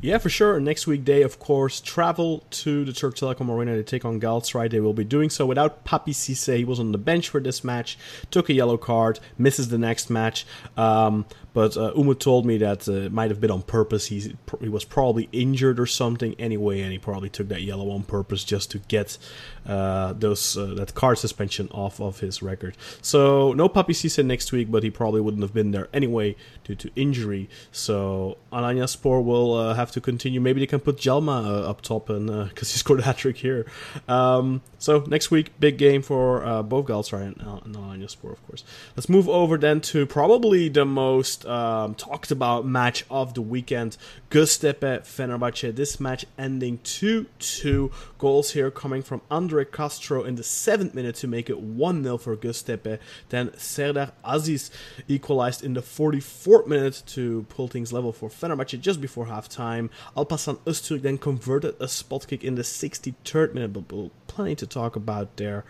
Yeah, for sure. Next week, they of course travel to the Türk Telekom Arena to take on Galatasaray. They will be doing so without Papiss Cissé. He was on the bench for this match, took a yellow card, misses the next match. Um, but uh, Umut told me that uh, it might have been on purpose. He he was probably injured or something anyway, and he probably took that yellow on purpose just to get uh, those uh, that card suspension off of his record. So no Papiss Cissé next week, but he probably wouldn't have been there anyway due to injury. So Alanyaspor will uh, have to continue. Maybe they can put Djalma uh, up top, and because he scored a hat trick here. Um, so next week, big game for both Galatasaray and, and Alanyaspor, of course. Let's move over then to probably the most um, talked about match of the weekend. Göztepe Fenerbahce. This match ending 2 2. Goals here coming from Andre Castro in the 7th minute to make it 1 0 for Göztepe. Then Serdar Aziz equalized in the 44th minute to pull things level for Fenerbahce just before halftime. Alparslan Öztürk then converted a spot kick in the 63rd minute, but plenty to talk about there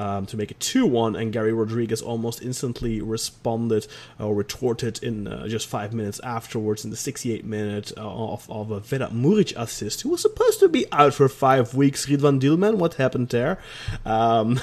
um, to make it 2 1, and Garry Rodrigues almost instantly responded or retorted in uh, just five minutes afterwards in the 68th minute uh, of, of a Vedat Muriqi assist, who was supposed to be out for five weeks. Ridvan Dilmen, what happened there? Um,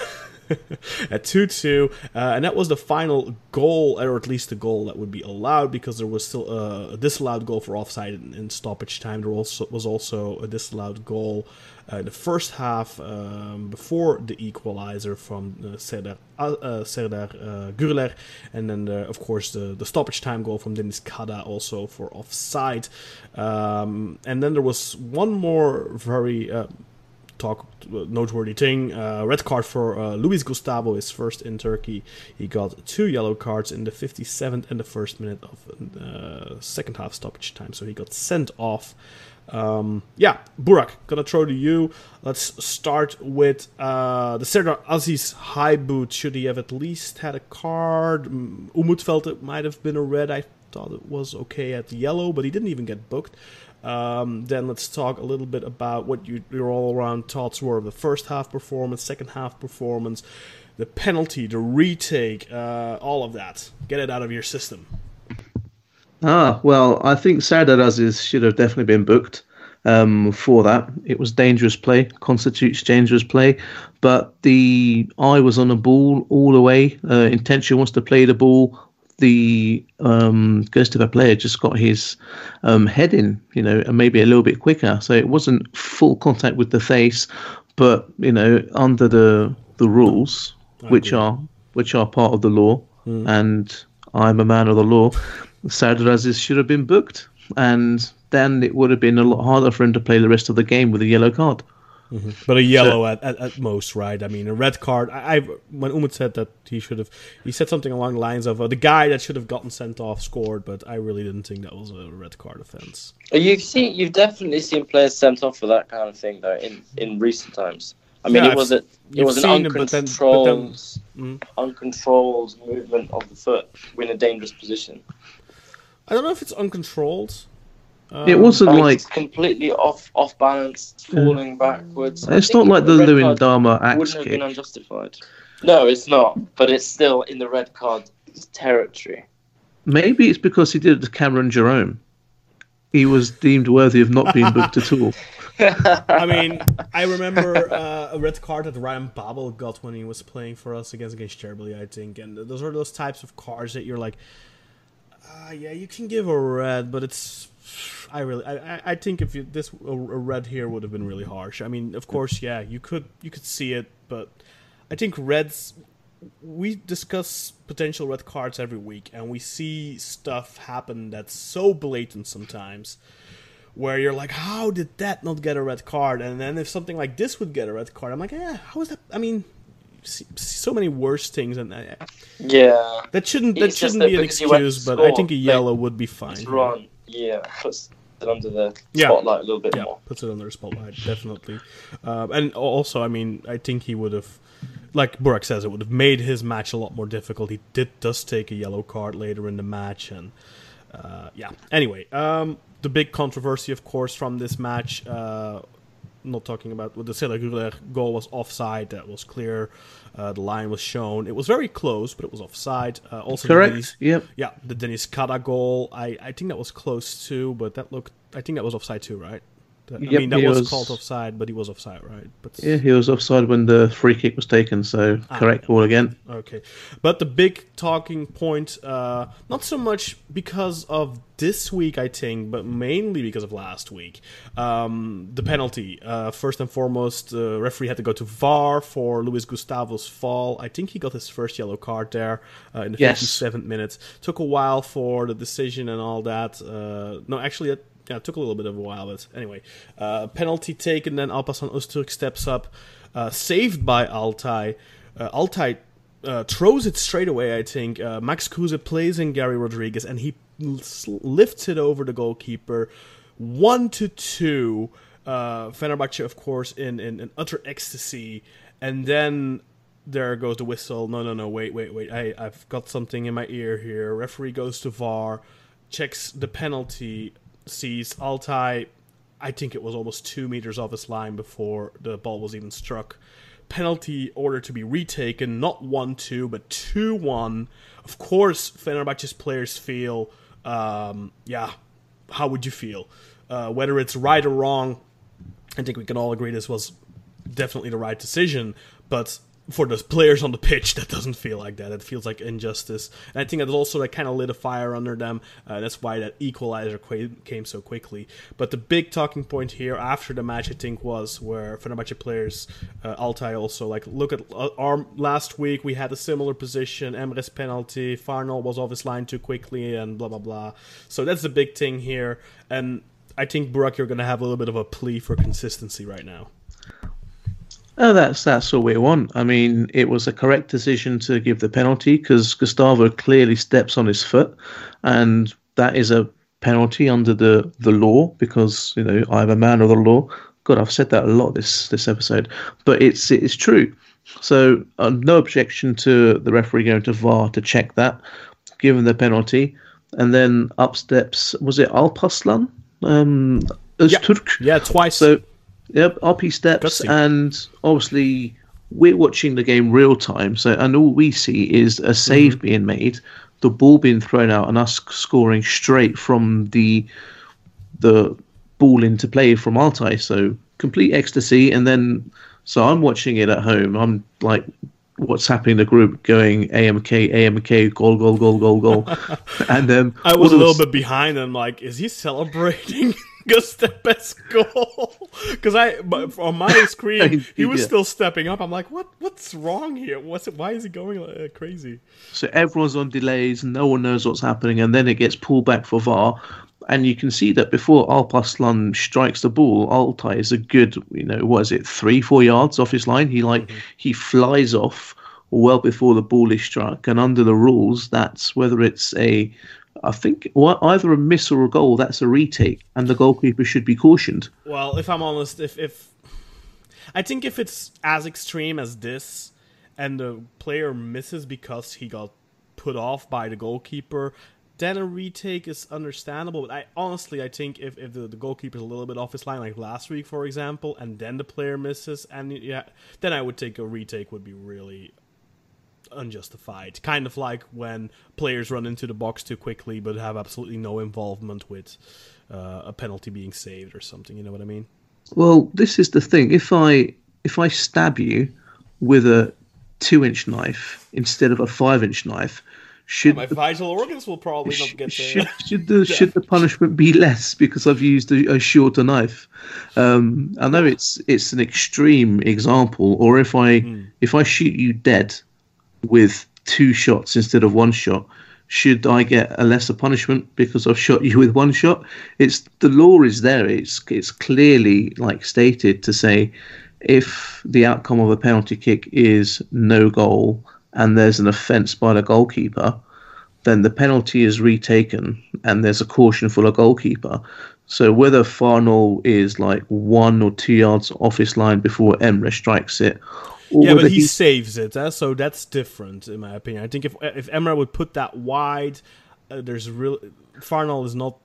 at 2 2. Uh, and that was the final goal, or at least the goal that would be allowed because there was still a, a disallowed goal for offside in, in, stoppage time. There also was also a disallowed goal uh, the first half um, before the equalizer from uh, Serdar, uh, Serdar uh, Gürler. And then, the, of course, the, the stoppage time goal from Deniz Kadah also for offside. Um, and then there was one more very. Uh, talk uh, noteworthy thing. Uh, red card for uh, Luis Gustavo is first in Turkey. He got two yellow cards in the 57th and the first minute of uh, second half stoppage time, so he got sent off. Um, yeah, Burak, gonna throw to you. Let's start with uh, the Serdar Aziz high boot. Should he have at least had a card? Umut felt it might have been a red. I thought it was okay at yellow, but he didn't even get booked. Um, then let's talk a little bit about what you, your all around thoughts were of the first half performance, second half performance, the penalty, the retake, uh, all of that. Get it out of your system. Ah, well, I think Serdar Aziz should have definitely been booked um, for that. It was dangerous play, constitutes dangerous play, but the eye was on the ball all the way. Uh, intention wants to play the ball. The um, a player just got his um, head in, you know, and maybe a little bit quicker. So it wasn't full contact with the face, but you know, under the the rules, which are which are part of the law, mm. and I'm a man of the law. Serdar Aziz should have been booked, and then it would have been a lot harder for him to play the rest of the game with a yellow card. Mm-hmm. But a yellow so, at, at, at, most, right? I mean, a red card. I, I when Umut said that he should have, he said something along the lines of uh, the guy that should have gotten sent off scored, but I really didn't think that was a red card offense. You've seen, you've definitely seen players sent off for that kind of thing, though, in, in recent times. I mean, yeah, it was a, it was an uncontrolled, then, then, mm. uncontrolled movement of the foot in a dangerous position. I don't know if it's uncontrolled. Um, it wasn't like completely off off balance, falling yeah. backwards. It's not like the Luyindama axe wouldn't have been unjustified. No, it's not. But it's still in the red card territory. Maybe it's because he did it to Cameron Jerome. He was deemed worthy of not being booked at all. I mean, I remember uh, a red card that Ryan Babel got when he was playing for us against against Cherbury, I think, and those are those types of cards that you're like, uh, yeah, you can give a red, but it's. I really, I, I think if you, this a, red here would have been really harsh. I mean, of course, yeah, you could you could see it, but I think reds. We discuss potential red cards every week, and we see stuff happen that's so blatant sometimes, where you're like, how did that not get a red card? And then if something like this would get a red card, I'm like, yeah, how is that? I mean, so many worse things, and yeah, that shouldn't that shouldn't be an excuse. But I think a yellow would be fine. Wrong. Yeah, puts it under the yeah. spotlight a little bit yeah, more. puts it under the spotlight definitely. Uh, and also, I mean, I think he would have, like Burak says, it would have made his match a lot more difficult. He did does take a yellow card later in the match, and uh, yeah. Anyway, um, the big controversy, of course, from this match. Uh, not talking about the Sela goal was offside. That was clear. Uh, the line was shown. It was very close, but it was offside. Uh, also, correct. Dennis, yep. Yeah, the Deniz Kadah goal. I, I think that was close too, but that looked. I think that was offside too, right? I yep, mean, that was, was, called offside, but he was offside, right? But yeah, he was offside when the free kick was taken. So ah, correct call again. Okay, but the big talking point, uh, not so much because of this week, I think, but mainly because of last week. Um, the penalty. Uh, first and foremost, the uh, referee had to go to VAR for Luis Gustavo's fall. I think he got his first yellow card there uh, in the yes. 57th minute. Took a while for the decision and all that. Uh, no, actually, yeah, it took a little bit of a while, but anyway. Uh, penalty taken, then Alparslan Öztürk steps up, uh, saved by Altay. Uh, Altay uh, throws it straight away, I think. Uh, Max Kruse plays in Garry Rodrigues, and he lifts it over the goalkeeper. One to two. Uh, Fenerbahce, of course, in, in, in utter ecstasy. And then there goes the whistle. No, no, no, wait, wait, wait. I, I've got something in my ear here. Referee goes to VAR, checks the penalty sees Altay. I think it was almost two meters off his line before the ball was even struck. Penalty order to be retaken, not 1 2, but 2 1. Of course, Fenerbahce's players feel, um, yeah, how would you feel? Uh, whether it's right or wrong, I think we can all agree this was definitely the right decision, but for the players on the pitch, that doesn't feel like that. It feels like injustice, and I think that also that kind of lit a fire under them. Uh, that's why that equalizer qu- came so quickly. But the big talking point here after the match, I think, was where Fenerbahce players, uh, Altay also like look at uh, our last week we had a similar position, Emre's penalty, Farnell was off his line too quickly, and blah blah blah. So that's the big thing here, and I think Burak, you're going to have a little bit of a plea for consistency right now. Oh, that's that's all we want. I mean, it was a correct decision to give the penalty because Gustavo clearly steps on his foot, and that is a penalty under the, the law because you know I'm a man of the law. God, I've said that a lot this this episode, but it's it's true. So uh, no objection to the referee going to VAR to check that, given the penalty, and then up steps was it Alparslan, um, Öztürk? Yeah. yeah, twice. So Yep, up he steps, and obviously we're watching the game real time. So, and all we see is a save Mm-hmm. being made, the ball being thrown out, and us scoring straight from the the ball into play from Altay. So complete ecstasy, and then so I'm watching it at home. I'm like, what's happening in the group? Going AMK, AMK, goal, goal, goal, goal, goal, and um, I was a little bit behind and like, is he celebrating Gustep's goal? Because I, on my screen, he was Yeah. still stepping up. I'm like, what? What's wrong here? What's it? Why is he going uh, crazy? So everyone's on delays, no one knows what's happening, and then it gets pulled back for VAR. And you can see that before Alparslan strikes the ball, Altay is a good, you know, what is it, three, four yards off his line. He like he flies off well before the ball is struck. And under the rules, that's whether it's a, I think, either a miss or a goal. That's a retake, and the goalkeeper should be cautioned. Well, if I'm honest, if if I think if it's as extreme as this, and the player misses because he got put off by the goalkeeper, then a retake is understandable. But I honestly, I think if, if the, the goalkeeper's a little bit off his line, like last week, for example, and then the player misses, and yeah, then I would take a retake would be really unjustified. Kind of like when players run into the box too quickly but have absolutely no involvement with uh, a penalty being saved or something. You know what I mean? Well, this is the thing. If I if I stab you with a two inch knife instead of a five inch knife, should My the vital organs will probably Sh- not get should, there. should the should the punishment be less because I've used a, a shorter knife? Um, I know it's it's an extreme example, or if I Hmm. if I shoot you dead with two shots instead of one shot, should I get a lesser punishment because I've shot you with one shot? It's the law is there. It's it's clearly like stated to say if the outcome of a penalty kick is no goal and there's an offence by the goalkeeper, then the penalty is retaken and there's a caution for the goalkeeper. So whether Farnell is like one or two yards off his line before Emre strikes it, Yeah, but he saves it, uh, so that's different in my opinion. I think if if Emra would put that wide, uh, there's real Farnell is not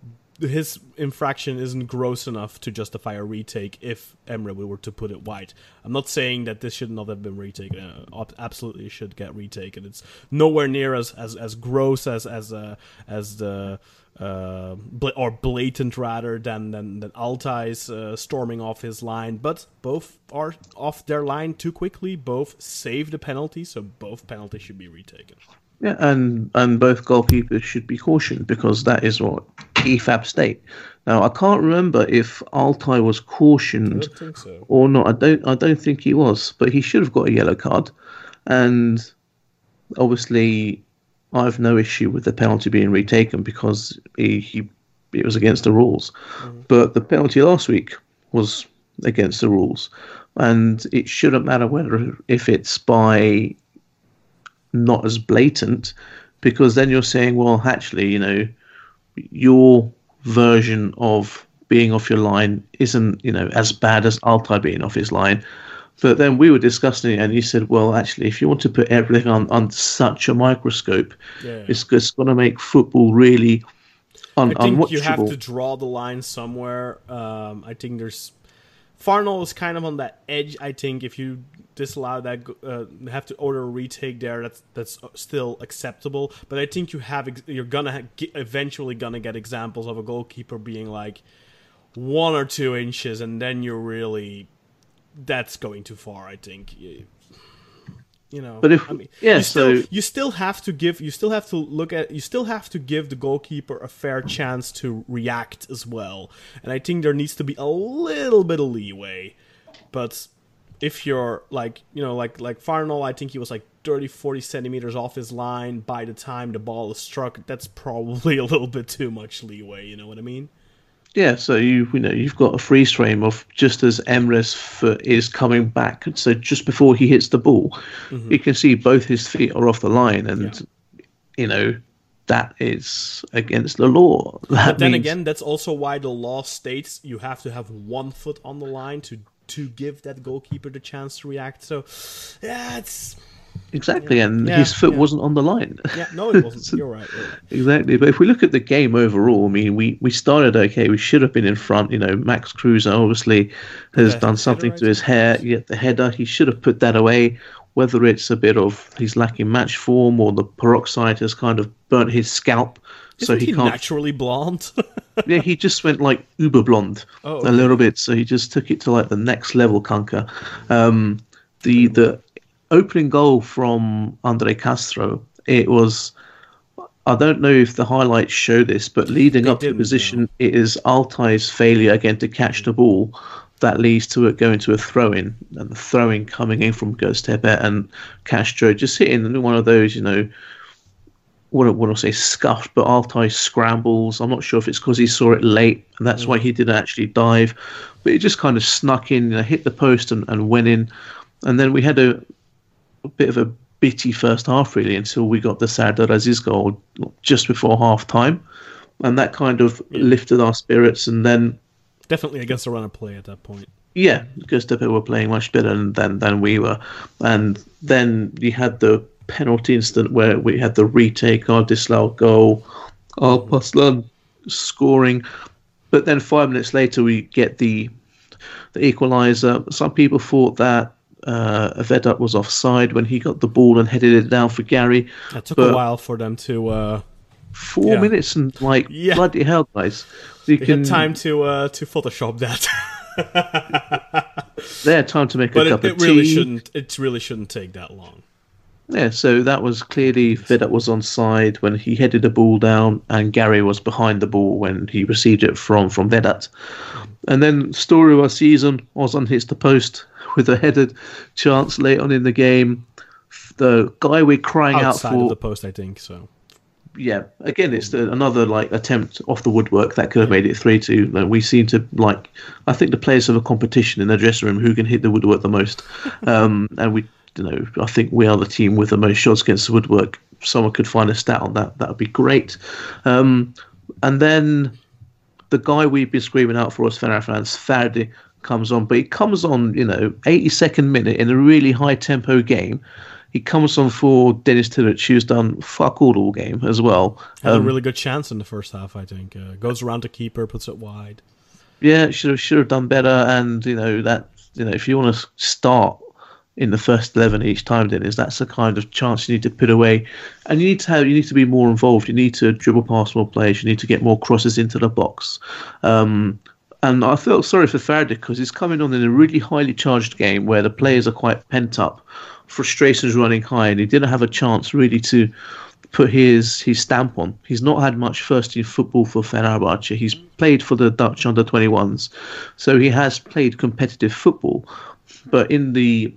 his infraction isn't gross enough to justify a retake if Emre were to put it wide. I'm not saying that this should not have been retaken. Uh, absolutely should get retaken. It's nowhere near as as, as gross as as uh, as the uh, bla- or blatant rather than than, than Altay's uh, storming off his line. But both are off their line too quickly. Both save the penalty, so both penalties should be retaken. Yeah, and and both goalkeepers should be cautioned because that is what IFAB state. Now I can't remember if Altay was cautioned so. or not. I don't I don't think he was, but he should have got a yellow card. And obviously, I've no issue with the penalty being retaken because he, he it was against the rules. Mm. But the penalty last week was against the rules, and it shouldn't matter whether if it's by not as blatant, because then you're saying, well, actually, you know, your version of being off your line isn't, you know, as bad as Altay being off his line. But then we were discussing it, and you said, well, actually, if you want to put everything on, on such a microscope, Yeah. it's, it's going to make football really un- I think unwatchable. you have to draw the line somewhere. Um, I think there's Farnell is kind of on that edge. I think if you disallow that, uh, have to order a retake there. That's that's still acceptable. But I think you have ex- you're gonna ha- get, eventually gonna get examples of a goalkeeper being like one or two inches, and then you're really that's going too far. I think. You- know, But if- I mean, yeah, you still, so- you still have to give you still have to look at you still have to give the goalkeeper a fair chance to react as well and i think there needs to be a little bit of leeway but if you're like you know like like Farnell, i think he was like 30 40 centimeters off his line by the time the ball is struck that's probably a little bit too much leeway you know what i mean Yeah, so you you know you've got a freeze frame of just as Emre's foot is coming back, so just before he hits the ball, mm-hmm. you can see both his feet are off the line, and you know that is against the law. That But then means- again, that's also why the law states you have to have one foot on the line to to give that goalkeeper the chance to react. So, yeah, it's exactly, and Yeah, his foot yeah. wasn't on the line. yeah, no, it wasn't. You're right. You're right. Exactly, but if we look at the game overall, I mean, we, we started okay. We should have been in front. You know, Max Kruse obviously has done something to his hair. Yet the header, he should have put that away. Whether it's a bit of he's lacking match form or the peroxide has kind of burnt his scalp, so Isn't he he can't. naturally blonde? yeah, he just went like uber blonde Oh, a little bit. So he just took it to like the next level, Kunka. Um, the the opening goal from Andre Castro, it was. I don't know if the highlights show this, but leading They up to the position, it is Altay's failure again to catch the ball that leads to it going to a throw in, and the throwing coming in from Göztepe and Castro just hitting one of those, you know, wouldn't want to say scuffed, but Altay scrambles. I'm not sure if it's because he saw it late and that's why mm. he didn't actually dive, but it just kind of snuck in, you know, hit the post and, and went in. And then we had a, a bit of a bitty first half really until we got the Serdar Aziz goal just before half time, and that kind of lifted our spirits. And then Definitely against the run of play at that point. yeah, Göztepe were playing much better than, than we were, and then you had the penalty incident where we had the retake, our disallowed goal, Alparslan scoring, but then five minutes later we get the the equaliser. Some people thought that uh, Vedat was offside when he got the ball and headed it down for Gary. It took But- a while for them to. Uh, Four Yeah. minutes and like Yeah. bloody hell, guys! You they had time to uh, to Photoshop that, They had time to make but a it, cup it of really tea. shouldn't. It really shouldn't take that long. Yeah, so that was clearly Vedat was on side when he headed the ball down, and Gary was behind the ball when he received it from from Vedat. And then story of our season, Ozan hits the post with a headed chance late on in the game. The guy we're crying Outside out for, of the post, I think so. yeah. Again, it's the, another like attempt off the woodwork that could have made it three two. Like, we seem to like. I think the players have a competition in the dressing room who can hit the woodwork the most, um, and we, you know, I think we are the team with the most shots against the woodwork. If someone could find a stat on that, that would be great. Um, and then the guy we've been screaming out for us, Fener fans, Ferdi, comes on, but he comes on, you know, 82nd minute in a really high tempo game. He comes on for Dennis Tillett, who's done fuck all all game as well. Had Um, a really good chance in the first half, I think. Uh, goes around the keeper, puts it wide. yeah, should have should have done better. And you know that you know if you want to start in the first eleven each time, Dennis, that's the kind of chance you need to put away. And you need to have you need to be more involved. You need to dribble past more players. You need to get more crosses into the box. Um, and I felt sorry for Faraday because he's coming on in a really highly charged game where the players are quite pent up, frustrations running high, and he didn't have a chance really to put his his stamp on. He's not had much first team football for Fenerbahce. He's played for the Dutch under 21s, so he has played competitive football. But in the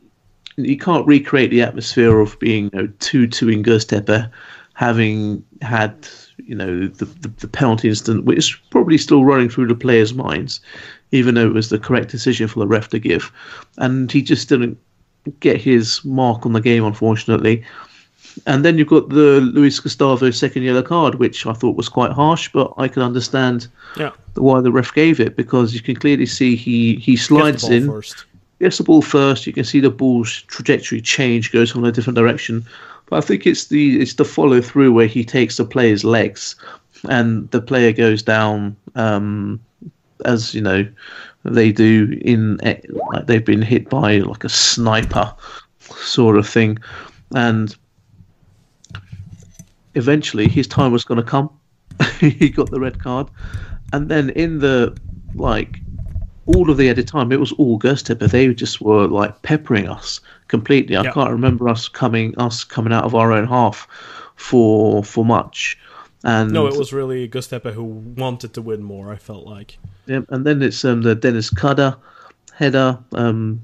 you can't recreate the atmosphere of being you know, two two in Göztepe, having had you know the, the the penalty incident, which is probably still running through the players' minds, even though it was the correct decision for the ref to give, and he just didn't get his mark on the game, unfortunately. And then you've got the Luis Gustavo second yellow card, which I thought was quite harsh, but I can understand Yeah. why the ref gave it because you can clearly see he he slides ball in, first. Gets the ball first. You can see the ball's trajectory change, goes on a different direction. But I think it's the it's the follow through where he takes the player's legs, and the player goes down um, as you know they do in eh, like they've been hit by like a sniper sort of thing, and eventually his time was going to come. he got the red card, and then in the like all of the added time, it was all Göztepe. They just were like peppering us completely. I Yeah. can't remember us coming us coming out of our own half for for much. And No, it was really Göztepe who wanted to win more. I felt like. yeah, and then it's um, the Deniz Kadah header. Um,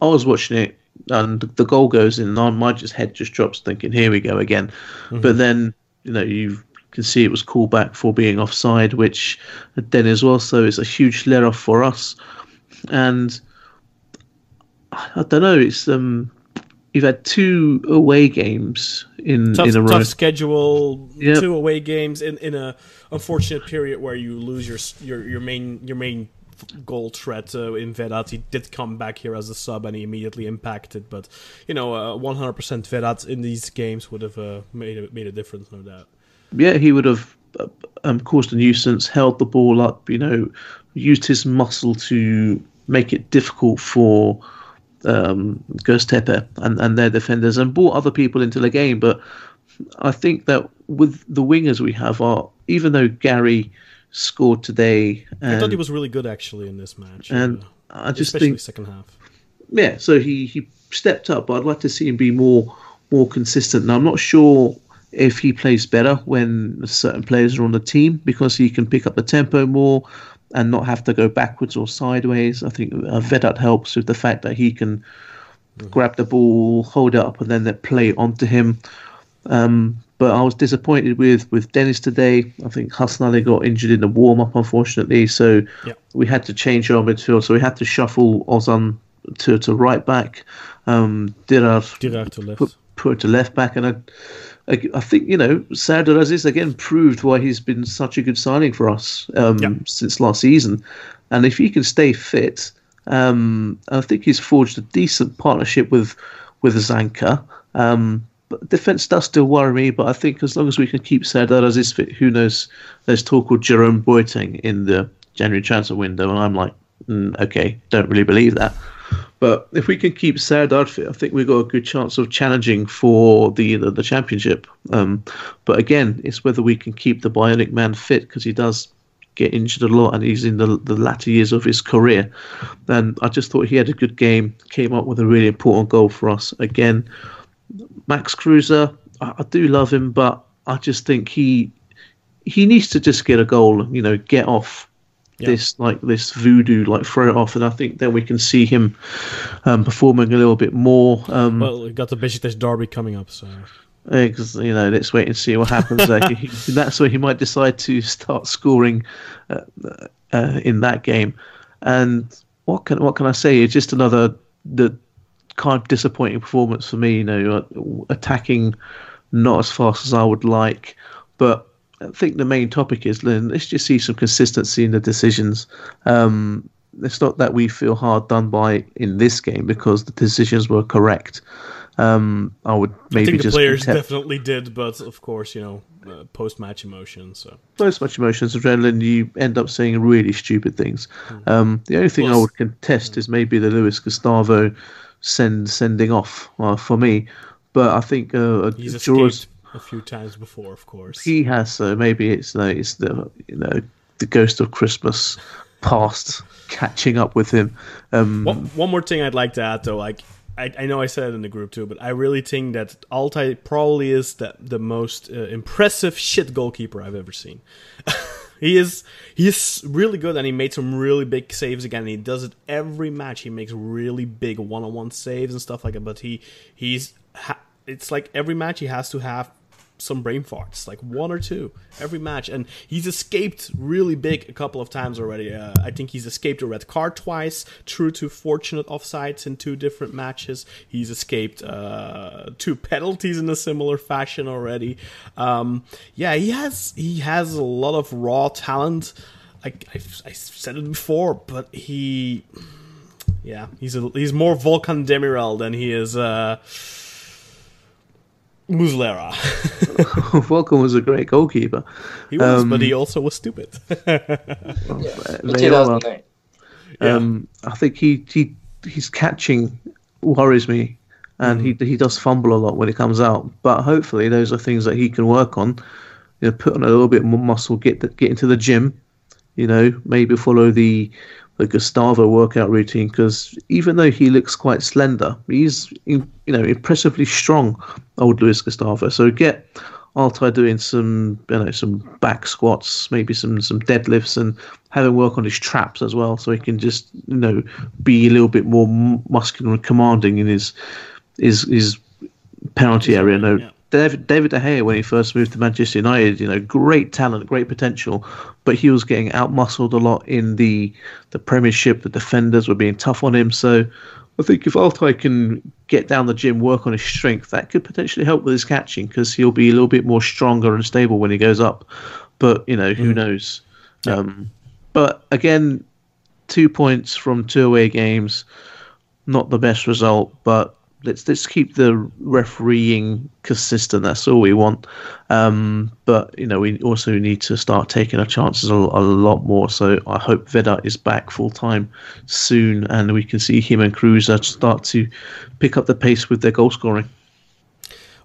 I was watching it, and the goal goes in, and my just head just drops, thinking, "Here we go again." But then, you know, you can see it was called back for being offside, which then as well. So it's a huge let off for us, and I don't know. It's um, you've had two away games in tough, in a row. tough schedule, Yep. two away games in, in a unfortunate period where you lose your your your main your main goal threat uh, in Vedat. He did come back here as a sub and he immediately impacted, but you know, uh, 100% Vedat in these games would have uh, made a, made a difference, no doubt. Yeah, he would have uh, um, caused a nuisance, held the ball up, you know, used his muscle to make it difficult for um, Göztepe and, and their defenders and brought other people into the game. But I think that with the wingers we have, are even though Gary scored today, I thought he was really good actually in this match, and uh, I just especially think second half. yeah, so he, he stepped up, but I'd like to see him be more more consistent. Now I'm not sure if he plays better when certain players are on the team because he can pick up the tempo more and not have to go backwards or sideways. I think uh, Vedat helps with the fact that he can grab the ball, hold it up, and then they play onto him. Um, but I was disappointed with, with Dennis today. I think Hasan Ali got injured in the warm up, unfortunately. So we had to change our midfield. So we had to shuffle Ozan to, to right back. Um, Dirar Dirar to left. put, put to left back. And I, I, I think, you know, Serdar Aziz again proved why he's been such a good signing for us um, Yeah. since last season. And if he can stay fit, um, I think he's forged a decent partnership with with Zanka. Um, but defense does still worry me, but I think as long as we can keep Serdar Aziz fit, who knows? There's talk of Jerome Boateng in the January transfer window, and I'm like, mm, okay, don't really believe that. But if we can keep Serdar fit, I think we've got a good chance of challenging for the the, the championship. Um, but again, it's whether we can keep the Bionic Man fit because he does get injured a lot and he's in the, the latter years of his career. And I just thought he had a good game, came up with a really important goal for us. Again, Max Kruse, I, I do love him, but I just think he he needs to just get a goal, you know, get off Yeah. this like this voodoo, like throw it off, and I think then we can see him um, performing a little bit more. Um, Well, we got the Besiktas derby coming up, so because you know, let's wait and see what happens. uh, he, that's where he might decide to start scoring uh, uh, in that game. And what can what can I say? It's just another the kind of disappointing performance for me. You know, uh, attacking not as fast as I would like, but. I think the main topic is Lynn. Let's just see some consistency in the decisions. Um, it's not that we feel hard done by in this game because the decisions were correct. Um, I would maybe I think the just players definitely did, but of course, you know, uh, post-match emotion. So much emotions, adrenaline, you end up saying really stupid things. Um, the only thing I would contest is maybe the Luis Gustavo send sending off uh, for me, but I think uh, he's escaped a few times before, of course. he has so maybe it's uh, it's the you know the ghost of Christmas past catching up with him. Um, One, one more thing I'd like to add, though, like I, I know I said it in the group too, but I really think that Altay probably is the the most uh, impressive shit goalkeeper I've ever seen. he is he is really good, and he made some really big saves again. And he does it every match. He makes really big one on one saves and stuff like that. But he he's ha- it's like every match he has to have some brain farts, like one or two every match, and he's escaped really big a couple of times already. Uh, I think he's escaped a red card twice, true to fortunate offsides in two different matches. He's escaped uh, two penalties in a similar fashion already. Um, yeah, he has he has a lot of raw talent. I, I, I said it before, but he, yeah, he's a, he's more Volkan Demirel than he is. Uh, Muslera. Volkan was a great goalkeeper. He was, Um, but he also was stupid. In They all are. 2008. Um, I think he, he his catching worries me, and he he does fumble a lot when it comes out. But hopefully, those are things that he can work on. You know, put on a little bit more muscle, get the, get into the gym. You know, maybe follow the the Gustavo workout routine because even though he looks quite slender, he's you know impressively strong. Old Luis Gustavo. So get Altay doing some you know some back squats, maybe some some deadlifts, and have him work on his traps as well, so he can just you know be a little bit more muscular and commanding in his his his penalty area. No, yeah. David, David De Gea when he first moved to Manchester United. You know, great talent, great potential, but he was getting outmuscled a lot in the the Premiership. The defenders were being tough on him. So I think if Altay can get down the gym, work on his strength, that could potentially help with his catching because he'll be a little bit more stronger and stable when he goes up. But you know, who mm. knows? Yeah. Um, but again, two points from two away games, not the best result, but let's let's keep the refereeing consistent. That's all we want. Um, but you know, we also need to start taking our chances a, a lot more. So I hope Vedat is back full time soon, and we can see him and Kruse start to pick up the pace with their goal scoring.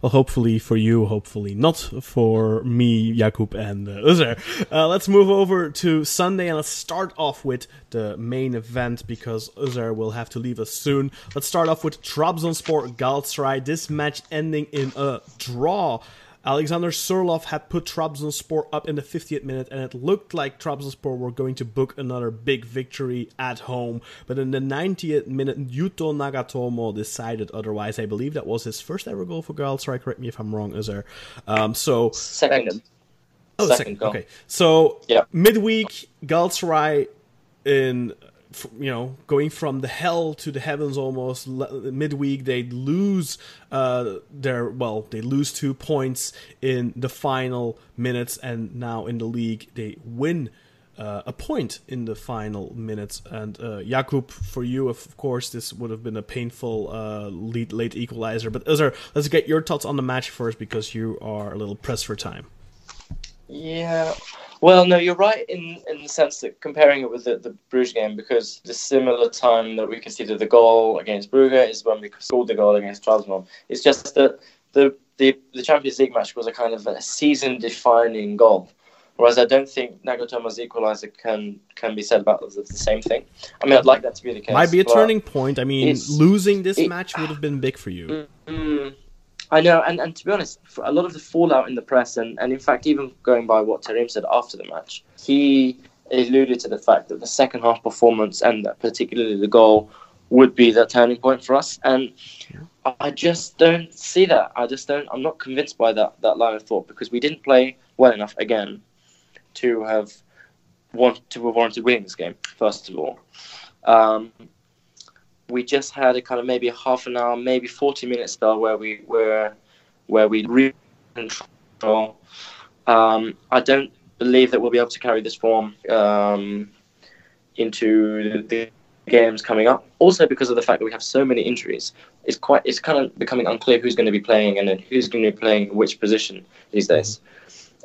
Well, hopefully for you, hopefully not for me, Jakub, and uh, Özer. Uh, let's move over to Sunday and let's start off with the main event because Özer will have to leave us soon. Let's start off with Trabzonspor Galatasaray. This match ending in a draw. Alexander Sørloth had put Trabzonspor up in the 50th minute, and it looked like Trabzonspor were going to book another big victory at home. But in the 90th minute, Yuto Nagatomo decided otherwise. I believe that was his first ever goal for Galatasaray. Correct me if I'm wrong, Özer. Um, so second. Oh, second. second okay. So yeah. midweek, Galatasaray in you know, going from the hell to the heavens almost. Midweek, they lose uh, their well, they lose two points in the final minutes, and now in the league they win. Uh, a point in the final minutes, and uh, Jakub, for you, of course, this would have been a painful uh, lead, late equalizer. But Özer, let's get your thoughts on the match first, because you are a little pressed for time. Yeah, well, no, you're right in, in the sense that comparing it with the, the Bruges game, because the similar time that we conceded the goal against Brugge is when we scored the goal against Strasbourg. It's just that the, the, the Champions League match was a kind of a season defining goal. Whereas I don't think Nagatomo's equaliser can can be said about the, the same thing. I mean, I'd like that to be the case. Might be a turning point. I mean, losing this it, match would have been big for you. Mm, I know, and, and to be honest, a lot of the fallout in the press, and, and in fact, even going by what Terim said after the match, he alluded to the fact that the second half performance and particularly the goal would be the turning point for us. And I just don't see that. I just don't. I'm not convinced by that that line of thought because we didn't play well enough again to have want to have warranted winning this game. First of all, um, we just had a kind of maybe half an hour, maybe 40 minutes spell where we were where we re control. Um, I don't believe that we'll be able to carry this form um, into the games coming up. Also, because of the fact that we have so many injuries, it's quite it's kind of becoming unclear who's going to be playing and then who's going to be playing which position these days.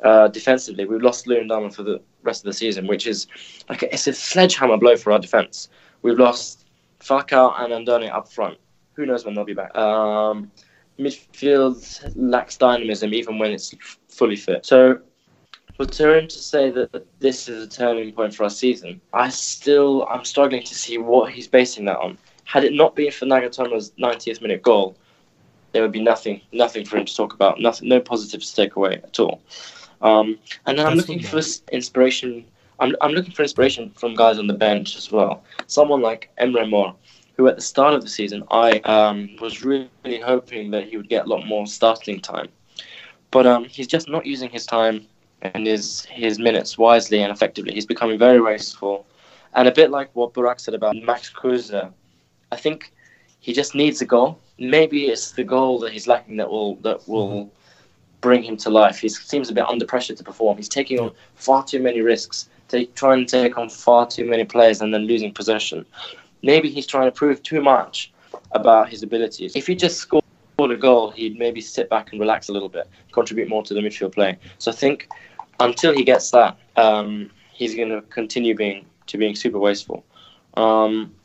Uh, defensively, we've lost Luyindama for the rest of the season, which is like a, it's a sledgehammer blow for our defense. We've lost Falcao and Andone up front. Who knows when they'll be back? Um, midfield lacks dynamism even when it's fully fit. So for Terim to say that this is a turning point for our season, I still I'm struggling to see what he's basing that on. Had it not been for Nagatomo's 90th minute goal, there would be nothing, nothing for him to talk about. Nothing, no positives to take away at all. Um, and then I'm looking for inspiration I'm, I'm looking for inspiration from guys on the bench as well. Someone like Emre Mor, who at the start of the season I um, was really hoping that he would get a lot more starting time. But um, he's just not using his time and his his minutes wisely and effectively. He's becoming very wasteful, and a bit like what Burak said about Max Kruse. I think he just needs a goal. Maybe it's the goal that he's lacking that will that will bring him to life. He seems a bit under pressure to perform. He's taking on far too many risks take, trying to take on far too many players and then losing possession. Maybe he's trying to prove too much about his abilities. If he just scored a goal, he'd maybe sit back and relax a little bit, contribute more to the midfield play. So I think until he gets that, um, he's going to continue being to being super wasteful. Um,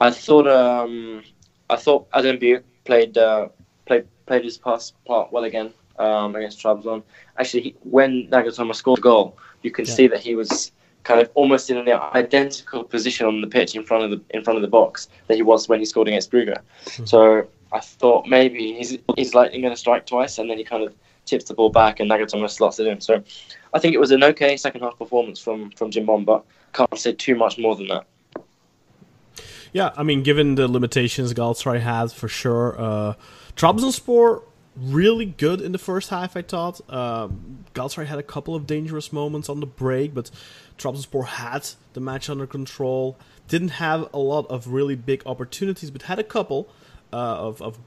I thought um, I thought Adam Büyük played uh, played played his part well again um, against Trabzon. Actually, he, when Nagatomo scored the goal, you can yeah. see that he was kind of almost in an identical position on the pitch in front of the in front of the box that he was when he scored against Brugge. Mm-hmm. So I thought maybe he's he's likely going to strike twice, and then he kind of tips the ball back, and Nagatomo slots it in. So I think it was an okay second half performance from from Cimbom, but can't say too much more than that. Yeah, I mean, given the limitations Galatasaray has for sure, uh, Trabzonspor really good in the first half. I thought um, Galatasaray had a couple of dangerous moments on the break, but Trabzonspor had the match under control. Didn't have a lot of really big opportunities, but had a couple. Uh, of, of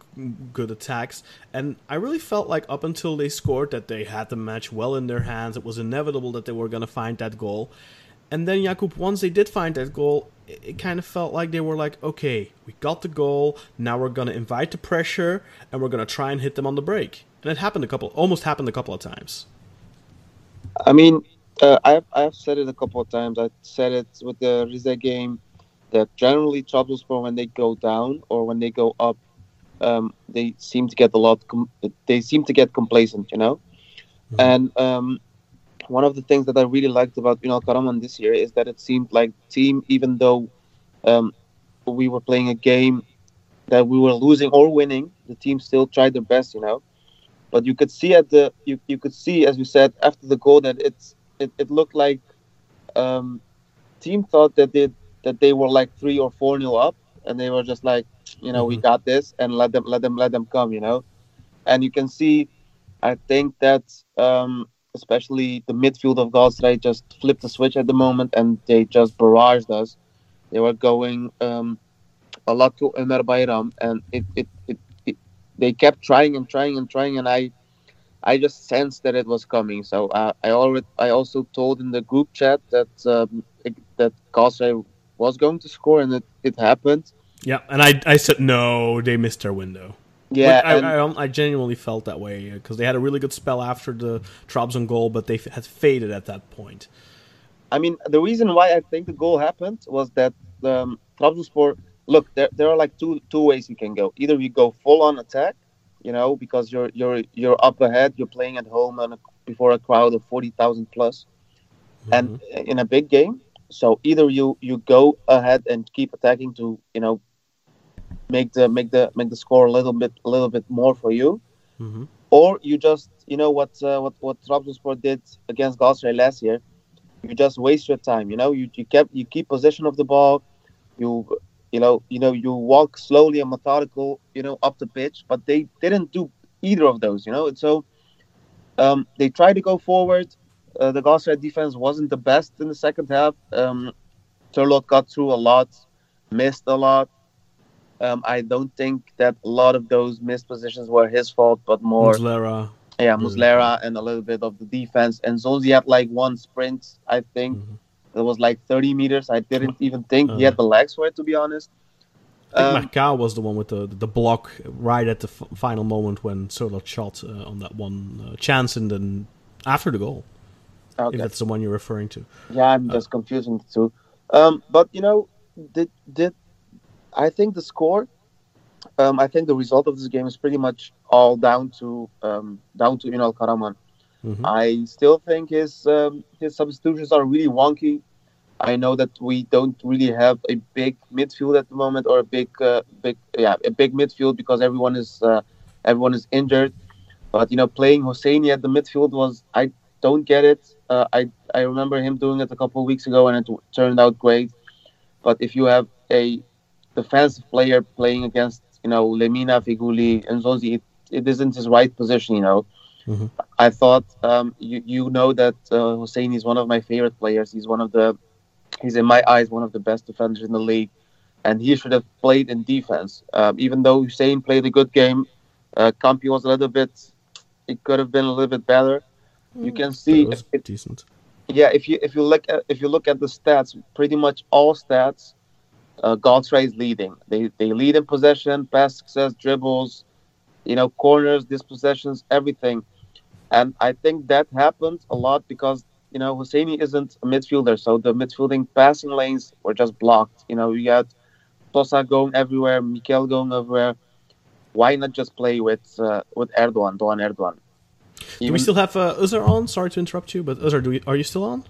good attacks. And I really felt like up until they scored that they had the match well in their hands. It was inevitable that they were going to find that goal. And then Jakub, once they did find that goal, it, it kind of felt like they were like, okay, we got the goal. Now we're going to invite the pressure and we're going to try and hit them on the break. And it happened a couple, almost happened a couple of times. I mean, uh, I've I've said it a couple of times. I said it with the Rize game that generally Trabzonspor when they go down or when they go up, um, they seem to get a lot. Com- they seem to get complacent, you know. Mm-hmm. And um, one of the things that I really liked about Ünal Karaman this year is that it seemed like team, even though um, we were playing a game that we were losing or winning, the team still tried their best, you know. But you could see at the you, you could see as you said after the goal that it's it, it looked like um, team thought that they that they were like three or four nil up, and they were just like, you know, mm-hmm. we got this, and let them let them let them come, you know. And you can see, I think that um, especially the midfield of Galatasaray just flipped the switch at the moment, and they just barraged us. They were going um, a lot to Ömer Bayram, and it, it, it, it, they kept trying and trying and trying, and I I just sensed that it was coming. So uh, I already I also told in the group chat that um, that Galatasaray was going to score, and it, it happened. Yeah, and I, I said no, they missed their window. Yeah, I, I, I, genuinely felt that way because they had a really good spell after the Trabzon goal, but they f- had faded at that point. I mean, the reason why I think the goal happened was that um, Trabzonspor. Look, there, there are like two two ways you can go. Either you go full on attack, you know, because you're you're you're up ahead, you're playing at home and before a crowd of forty thousand plus, mm-hmm. and in a big game, so either you you go ahead and keep attacking to you know make the make the make the score a little bit a little bit more for you, mm-hmm. or you just you know what uh, what what Trabzonspor did against Galatasaray last year. You just waste your time. You know you, you kept you keep possession of the ball. You you know you know you walk slowly and methodical you know up the pitch, but they didn't do either of those. You know and so um, they tried to go forward uh, the Galatasaray defense wasn't the best in the second half. Um, Sørloth got through a lot, missed a lot. Um, I don't think that a lot of those missed positions were his fault, but more Muslera. Yeah, Muslera and a little bit of the defense. And Nzonzi had like one sprint, I think. Mm-hmm. It was like 30 meters. I didn't even think uh, he had uh. the legs for it, to be honest. I think um, was the one with the the block right at the f- final moment when Sørloth shot uh, on that one uh, chance and then after the goal. Okay. If that's the one you're referring to. Yeah, I'm just uh, confusing the two. Um, but you know, did did I think the score? Um, I think the result of this game is pretty much all down to um, down to Ünal Karaman. Mm-hmm. I still think his um, his substitutions are really wonky. I know that we don't really have a big midfield at the moment, or a big, uh, big, yeah, a big midfield because everyone is uh, everyone is injured. But you know, playing Hosseini at the midfield was I don't get it. Uh, I I remember him doing it a couple of weeks ago, and it turned out great. But if you have a defensive player playing against, you know, Lemina, Feghouli, and Nzonzi, it, it isn't his right position. You know, mm-hmm. I thought um, you you know that uh, Hussein is one of my favorite players. He's one of the he's in my eyes one of the best defenders in the league, and he should have played in defense. Um, even though Hussein played a good game, uh, Campi was a little bit. It could have been a little bit better you can see it decent. Yeah, if you if you look at if you look at the stats, pretty much all stats, uh, Galatasaray is leading. They they lead in possession, pass success, dribbles, you know, corners, dispossessions, everything. And I think that happened a lot because you know Hosseini isn't a midfielder, so the midfielding passing lanes were just blocked. You know, you had Sosa going everywhere, Mikel going everywhere. Why not just play with uh, with Erdogan, Doğan Erdogan? Do we still have uh, Özer on? Sorry to interrupt you, but Özer, do we, are you still on?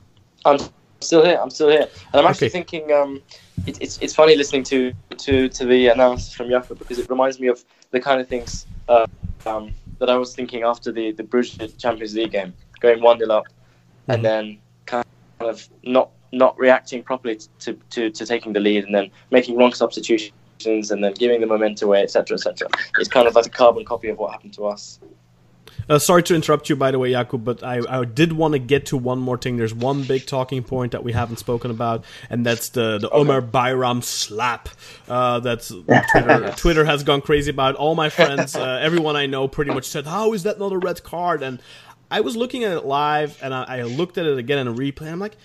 I'm still here. I'm still here, and I'm actually okay. thinking. Um, it, it's it's funny listening to to to the analysis from Jakub because it reminds me of the kind of things uh, um, that I was thinking after the the Bruges Champions League game, going one 0 up, mm-hmm. and then kind of not not reacting properly to, to, to taking the lead and then making wrong substitutions and then giving the momentum away, etc., etc. It's kind of like a carbon copy of what happened to us. Uh, sorry to interrupt you, by the way, Jakub, but I, I did want to get to one more thing. There's one big talking point that we haven't spoken about, and that's the, the okay. Omer Bayram slap. Uh, that's Twitter, Twitter has gone crazy about. All my friends, uh, everyone I know, pretty much said, "How is that not a red card?" And I was looking at it live, and I, I looked at it again in a replay. And I'm like,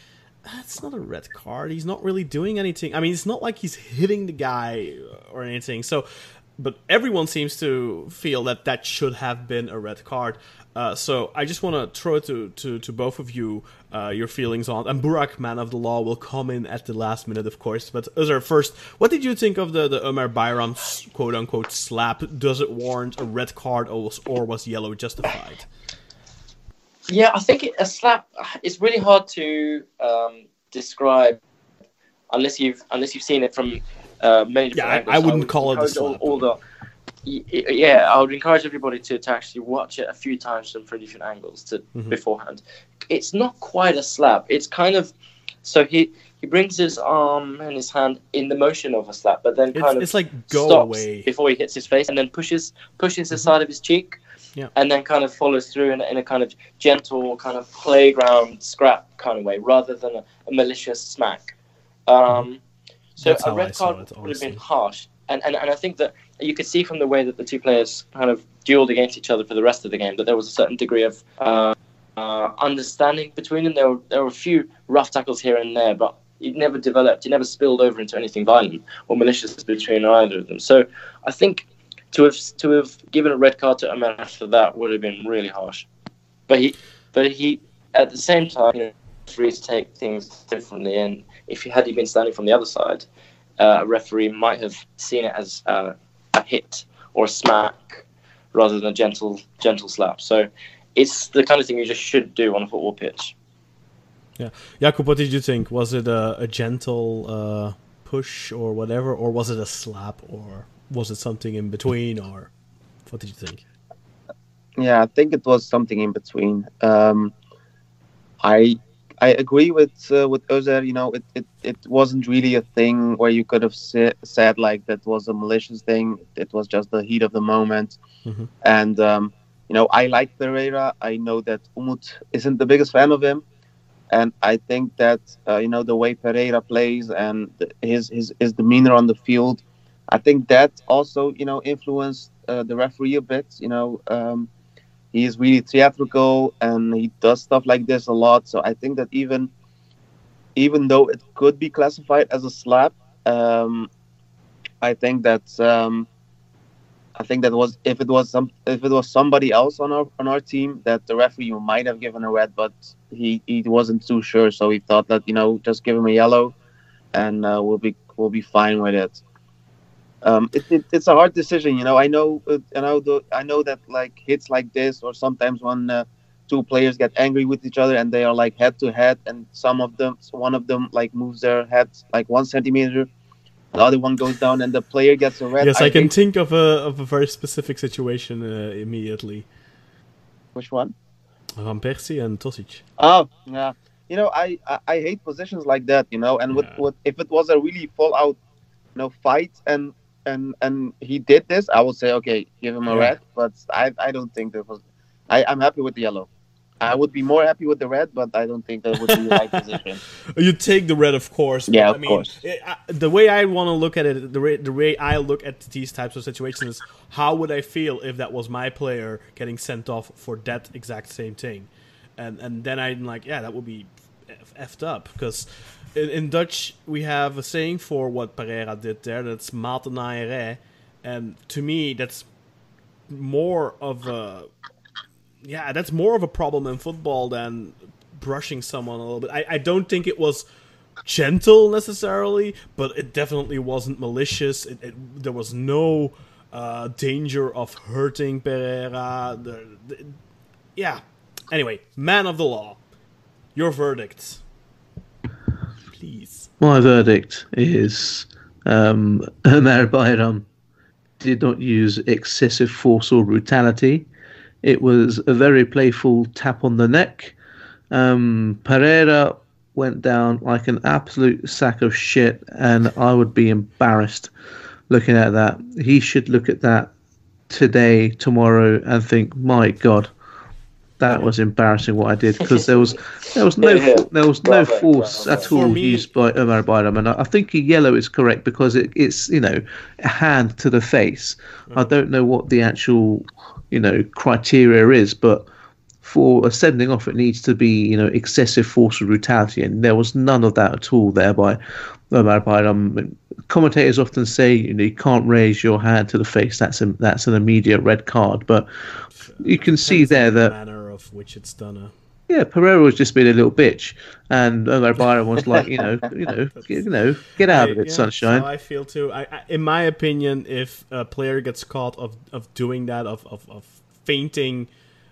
that's not a red card. He's not really doing anything. I mean, it's not like he's hitting the guy or anything. So, but everyone seems to feel that that should have been a red card. Uh, so I just want to throw it to, to, to both of you uh, your feelings on. And Burak, man of the law, will come in at the last minute, of course. But Özer, first, what did you think of the, the Omer Bayram quote unquote slap? Does it warrant a red card or was, or was yellow justified? Yeah, I think a slap. It's really hard to um, describe unless you've unless you've seen it from uh, many yeah, angles. I, I wouldn't call it a slap. All, all the, yeah, I would encourage everybody to, to actually watch it a few times from different angles to mm-hmm. beforehand. It's not quite a slap. It's kind of so he he brings his arm and his hand in the motion of a slap, but then kind it's, of it's like go stops away before he hits his face, and then pushes pushes mm-hmm. the side of his cheek, yeah. and then kind of follows through in, in a kind of gentle, kind of playground scrap kind of way, rather than a, a malicious smack. Um, mm-hmm. So That's a red card it, would have been harsh, and, and and I think that you could see from the way that the two players kind of dueled against each other for the rest of the game that there was a certain degree of uh, uh, understanding between them. There were there were a few rough tackles here and there, but it never developed. It never spilled over into anything violent or malicious between either of them. So I think to have to have given a red card to Omer after that would have been really harsh. But he, but he, at the same time, you know, free to take things differently. And if he had he been standing from the other side, uh, a referee might have seen it as uh, a hit or a smack rather than a gentle gentle slap. So it's the kind of thing you just should do on a football pitch. Yeah, Jakub, what did you think? Was it a, a gentle uh, push or whatever, or was it a slap, or was it something in between, or what did you think? Yeah, I think it was something in between. Um, I I agree with uh, with Özer. You know, it, it, it wasn't really a thing where you could have sa- said like that was a malicious thing. It was just the heat of the moment. Mm-hmm. And um, you know, I like Pereira. I know that Umut isn't the biggest fan of him, and I think that uh, you know the way Pereira plays and his his his demeanor on the field I think that also, you know, influenced uh, the referee a bit. You know, um, he is really theatrical and he does stuff like this a lot. So I think that even, even though it could be classified as a slap, um, I think that um, I think that was if it was some if it was somebody else on our on our team that the referee might have given a red, but he he wasn't too sure, so he thought that you know just give him a yellow, and uh, we'll be we'll be fine with it um, it, it, it's a hard decision, you know. I know, uh, I know, the, I know that like hits like this, or sometimes when uh, two players get angry with each other and they are like head to head, and some of them, one of them like moves their head like one centimeter, the other one goes down, and the player gets a red. Yes, I, I can think, think of a of a very specific situation uh, immediately. Which one? Van Persie and Tosic. Oh, yeah. You know, I, I, I hate positions like that. You know, and with, yeah. with if it was a really fallout you know, fight and and and he did this, I would say okay, give him a yeah. red. But I I don't think that was. I I'm happy with the yellow. I would be more happy with the red, but I don't think that would be the right position. You take the red, of course. Yeah, of I mean, course. It, I, the way I want to look at it, the way, the way I look at these types of situations is how would I feel if that was my player getting sent off for that exact same thing, and and then I'm like, yeah, that would be effed up because in, in, Dutch we have a saying for what Pereira did there. That's matenaaierij, and to me that's more of a yeah, that's more of a problem in football than brushing someone a little bit. I, I don't think it was gentle necessarily, but it definitely wasn't malicious. It, it, there was no uh, danger of hurting Pereira. The, the, yeah. Anyway, man of the law, your verdict please? My verdict is um, Bayram did not use excessive force or brutality. It was a very playful tap on the neck. Um, Pereira went down like an absolute sack of shit, and I would be embarrassed looking at that. He should look at that today, tomorrow, and think, "My God, that was embarrassing what I did." Because there was there was no Yeah, yeah. there was no Bravo, force bravo. at all me- used by Omar Bayram, and I, I think a yellow is correct because it, it's you know a hand to the face. I mm. don't know what the actual you know criteria is, but for a sending off, it needs to be you know excessive force or brutality, and there was none of that at all there by Omar Bayram. Commentators often say you know you can't raise your hand to the face. That's a, that's an immediate red card, but you can see there that manner of which it's done. Uh, yeah, Pereira was just being a little bitch, and Omar Bayram was like, you know, you know, get, you know, get out of it, yeah, sunshine. So I feel too. I, I, in my opinion, if a player gets caught of, of doing that, of, of, of fainting,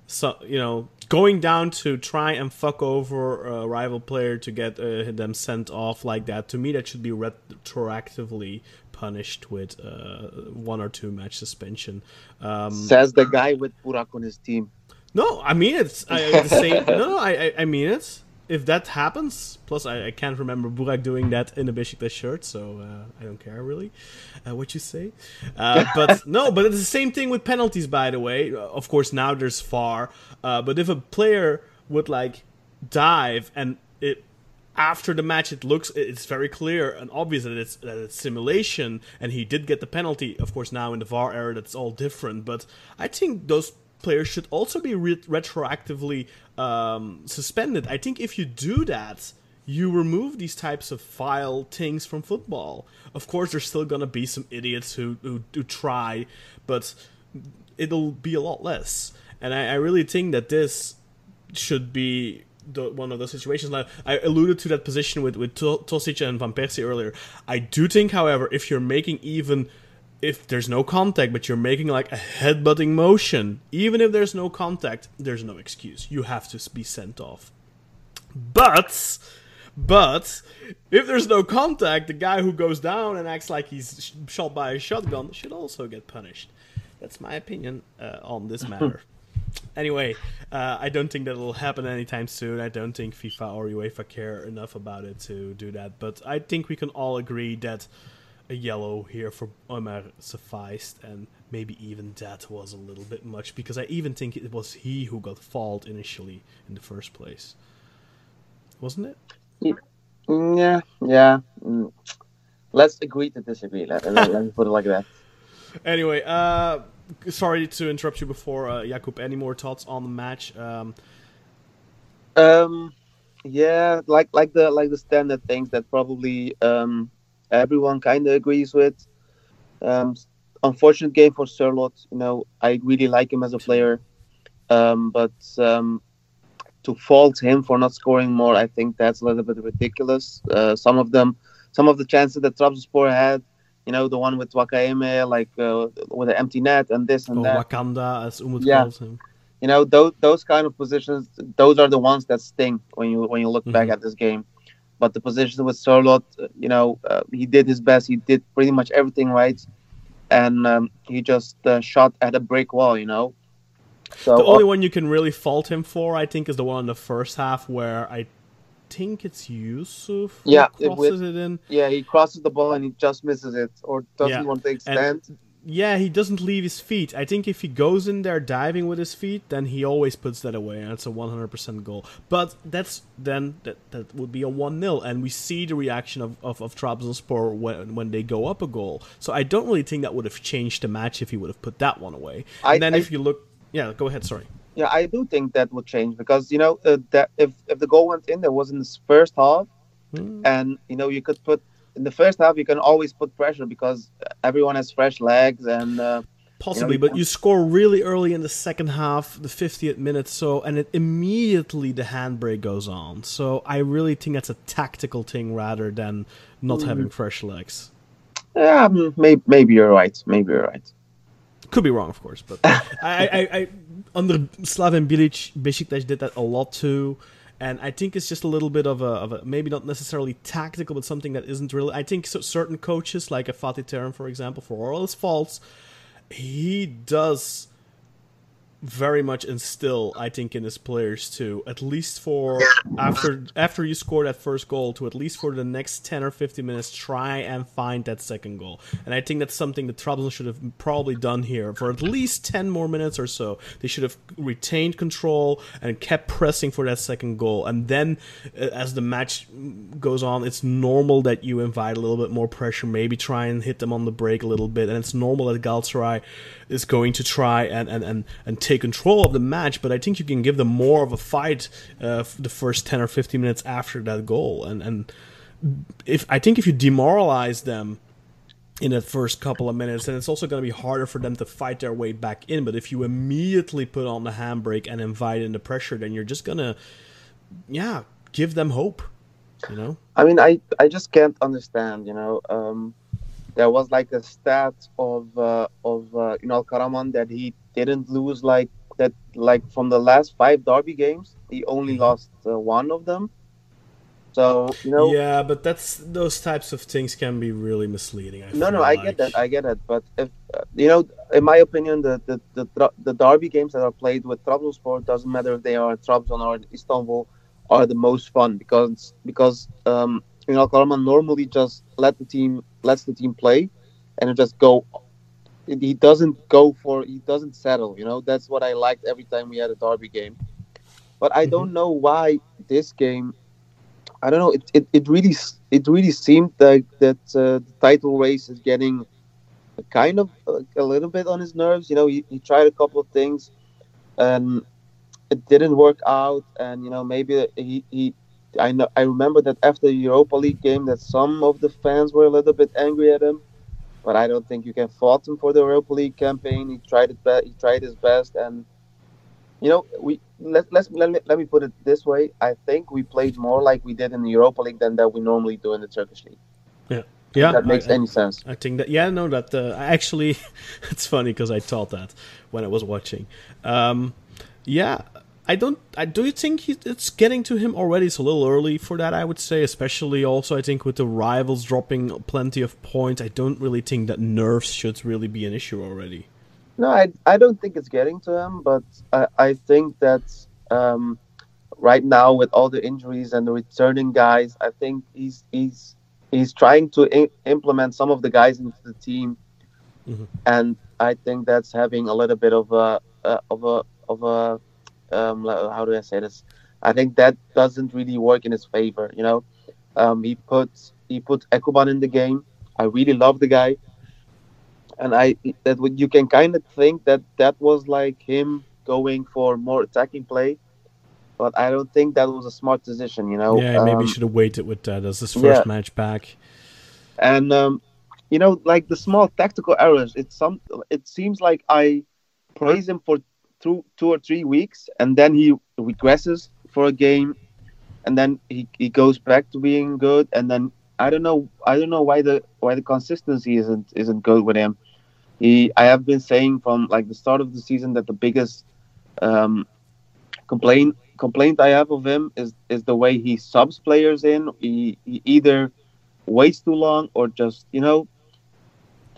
so you know, going down to try and fuck over a rival player to get uh, them sent off like that, to me that should be retroactively punished with uh, one or two match suspension. Um, Says the guy with Burak on his team. No, I mean it's I, the same. No, no, I, I, I mean it. If that happens, plus I, I can't remember Burak doing that in a Besiktas shirt, so uh, I don't care really uh, what you say. Uh, but no, but it's the same thing with penalties. By the way, of course now there's far, uh, but if a player would like dive and it after the match it looks it's very clear and obvious that it's that it's simulation and he did get the penalty of course now in the VAR era that's all different but I think those players should also be re- retroactively um, suspended I think if you do that you remove these types of file things from football of course there's still gonna be some idiots who who, who try but it'll be a lot less and I, I really think that this should be the, one of those situations. Like I alluded to that position with with Tosic and Van Persie earlier. I do think, however, if you're making even if there's no contact, but you're making like a headbutting motion, even if there's no contact, there's no excuse. You have to be sent off. But but if there's no contact, the guy who goes down and acts like he's sh- shot by a shotgun should also get punished. That's my opinion uh, on this matter. Anyway, uh, I don't think that will happen anytime soon. I don't think FIFA or UEFA care enough about it to do that. But I think we can all agree that a yellow here for Omar sufficed, and maybe even that was a little bit much because I even think it was he who got fault initially in the first place, wasn't it? Yeah, yeah. Mm. Let's agree to disagree. Let, let, let me put it like that. Anyway, uh, sorry to interrupt you before, uh, Jakub. Any more thoughts on the match? Um, Um, yeah, like like the like the standard things that probably um everyone kind of agrees with. Um, unfortunate game for Sørloth. You know, I really like him as a player, um, but um, to fault him for not scoring more, I think that's a little bit ridiculous. Uh, some of them, some of the chances that Trabzonspor had, you know, the one with Nwakaeme, like uh, with an empty net and this and or that. Wakanda, as Umut Yeah. calls him. you know those those kind of positions those are the ones that sting when you when you look back Mhm. at this game but the position with Sørloth, uh, you know uh, he did his best. He did pretty much everything right. And um, he just uh, shot at a brick wall you know? So The only one you can really fault him for, I think, is the one in the first half where I think it's Yusuf Yeah, it crosses with- it in. yeah he crosses the ball and he just misses it or doesn't Yeah, want to extend Yeah, he doesn't leave his feet. I think if he goes in there diving with his feet, then he always puts that away, and it's a 100% goal. But that's then that that would be a 1 0, and we see the reaction of, of, of Trabzonspor when, when they go up a goal. So I don't really think that would have changed the match if he would have put that one away. I- and then I- if you look. Yeah, go ahead, sorry. yeah I do think that would change because you know uh, that if if the goal went in there was in the first half Hmm. and you know you could put in the first half you can always put pressure because everyone has fresh legs and uh, Possibly, you but you score really early in the second half, the 50th minute, so and it immediately the handbrake goes on. So I really think that's a tactical thing rather than not Mm. having fresh legs. yeah maybe, maybe you're right maybe you're right Could be wrong, of course, but I, I, I, I under Slaven Bilic, Besiktas did that a lot too, and I think it's just a little bit of a, of a maybe not necessarily tactical, but something that isn't really. I think so, certain coaches, like a Fatih Terim, for example, for all his faults, he does very much instill, I think, in his players too. At least for after after you score that first goal, to at least for the next ten or fifteen minutes, try and find that second goal. And I think that's something that Trabzon should have probably done here for at least ten more minutes or so. They should have retained control and kept pressing for that second goal. And then, uh, as the match goes on, it's normal that you invite a little bit more pressure, maybe try and hit them on the break a little bit, and it's normal that Galatasaray is going to try and and and, and take control of the match, but I think you can give them more of a fight uh, the first ten or fifteen minutes after that goal, and and if I think if you demoralize them in that first couple of minutes, then it's also going to be harder for them to fight their way back in. But if you immediately put on the handbrake and invite in the pressure, then you're just gonna, yeah, give them hope. You know. I mean, I I just can't understand. You know, um, there was like a stat of uh, of uh, Ünal Karaman that he didn't lose like that like from the last five derby games he only Mm-hmm. lost uh, one of them so you know Yeah, but that's those types of things can be really misleading. I no no i like. get that i get it but if uh, you know in my opinion the the, the the derby games that are played with Trabzonspor doesn't matter if they are Trabzon or Istanbul are the most fun because because um you know Karaman normally just let the team lets the team play and just go he doesn't go for he doesn't settle you know? That's what i liked every time we had a derby game. But i don't know why this game i don't know it, it, it really it really seemed like that uh, the title race is getting kind of uh, a little bit on his nerves. You know he, he tried a couple of things and it didn't work out. And you know maybe he, he I know I remember that after the Europa League game that some of the fans were a little bit angry at him but I don't think you can fault him for the Europa League campaign. He tried it. Be- he tried his best, and you know, we let let's let me, let me put it this way. I think we played more like we did in the Europa League than that we normally do in the Turkish league. Yeah, yeah. If that makes I- any sense. I think that yeah, no, that uh, actually, it's funny because I thought that when I was watching. Um, yeah, I don't. I do you think he, it's getting to him already? It's a little early for that, I would say. Especially also, I think with the rivals dropping plenty of points, I don't really think that nerves should really be an issue already. No, I, I don't think it's getting to him, but I, I think that um, right now with all the injuries and the returning guys, I think he's he's he's trying to I- implement some of the guys into the team, Mhm. and I think that's having a little bit of a uh, of a of a um, how do I say this? I think that doesn't really work in his favor. You know, um, he put he put Ekuban in the game. I really love the guy and I that you can kind of think that that was like him going for more attacking play, but I don't think that was a smart decision. You know, yeah, maybe Um, should have waited with that as his first yeah. match back. and um, you know, like the small tactical errors. It's some. It seems like I praise him for two two or three weeks, and then he regresses for a game, and then he, he goes back to being good, and then I don't know I don't know why the why the consistency isn't isn't good with him. He I have been saying from like the start of the season that the biggest um, complaint complaint I have of him is is the way he subs players in. He, he either waits too long or just you know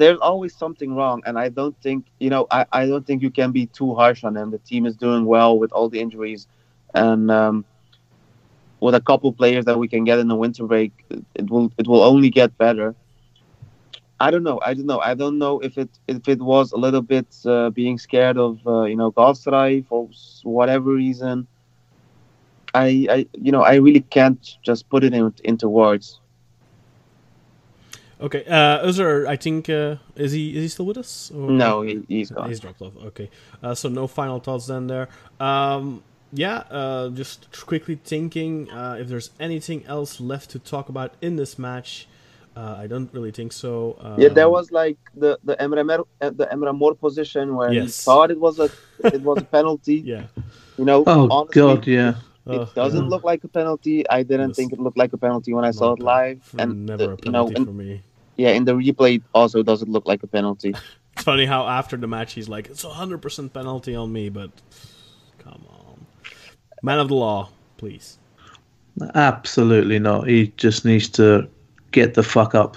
there's always something wrong and i don't think you know i, I don't think you can be too harsh on him the team is doing well with all the injuries and um, with a couple players that we can get in the winter break it will it will only get better. I don't know. I don't know. I don't know if it if it was a little bit uh, being scared of uh, you know Galatasaray for whatever reason. I, I you know i really can't just put it in, into words Okay, uh, Özer, I think uh, is he is he still with us? Or- no he, he's gone He's dropped off. Okay, uh, so no final thoughts then there. Um, yeah, uh, just quickly thinking uh, if there's anything else left to talk about in this match. Uh, I don't really think so. Um, Yeah, there was like the the Emre Mor, uh, the Emre Mor position where he thought it was a it was a penalty. Yeah. You know, Oh honestly, God, yeah. It doesn't yeah. look like a penalty. I didn't Yes. think it looked like a penalty when I saw it live, and never the- a you know, penalty for me. Yeah, in the replay it also doesn't look like a penalty. It's funny how after the match he's like, "It's a hundred percent penalty on me," but come on, man of the law, please. Absolutely not. He just needs to get the fuck up.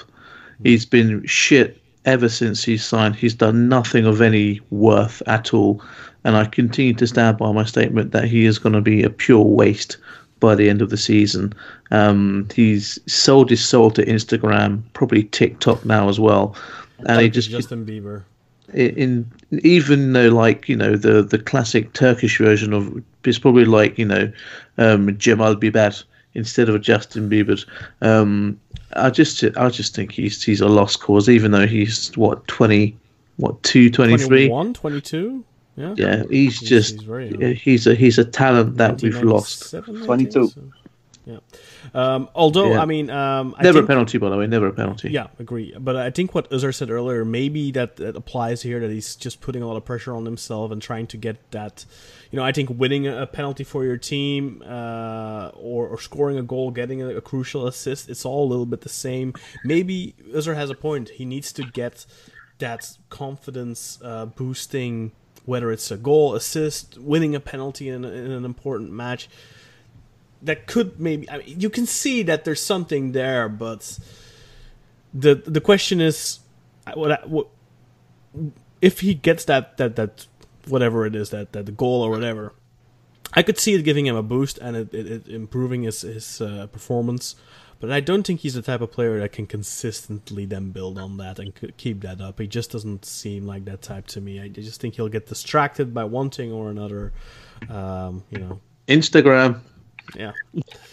He's been shit ever since he signed, he's done nothing of any worth at all. And I continue to stand by my statement that he is going to be a pure waste by the end of the season. Um, he's sold his soul to Instagram, probably TikTok now as well, and he just Justin Bieber. in even though like you know the the classic Turkish version of it's probably like you know um, Jamal Biber instead of Justin Bieber. Um, I just I just think he's he's a lost cause, even though he's what twenty, what two twenty three. 21, 22? Yeah. Yeah, he's, He's- just he's very he's a he's a talent that we've lost. 22. so- Yeah. Um, although, Yeah. I mean, um, I Never think, a penalty, by the way. Never a penalty. Yeah, agree. But I think what Özer said earlier, maybe that, that applies here. That he's just putting a lot of pressure on himself and trying to get that. You know, I think winning a penalty for your team, uh, or, or scoring a goal, getting a, a crucial assist, it's all a little bit the same. Maybe Özer has a point. He needs to get that confidence uh, boosting, whether it's a goal, assist, winning a penalty in, in an important match. That could maybe I mean, you can see that there's something there, but the the question is, what, what if he gets that that that whatever it is that that goal or whatever. I could see it giving him a boost and it, it, it improving his his uh, performance, but I don't think he's the type of player that can consistently then build on that and keep that up. He just doesn't seem like that type to me. I just think he'll get distracted by one thing or another. Um, you know, Instagram. yeah.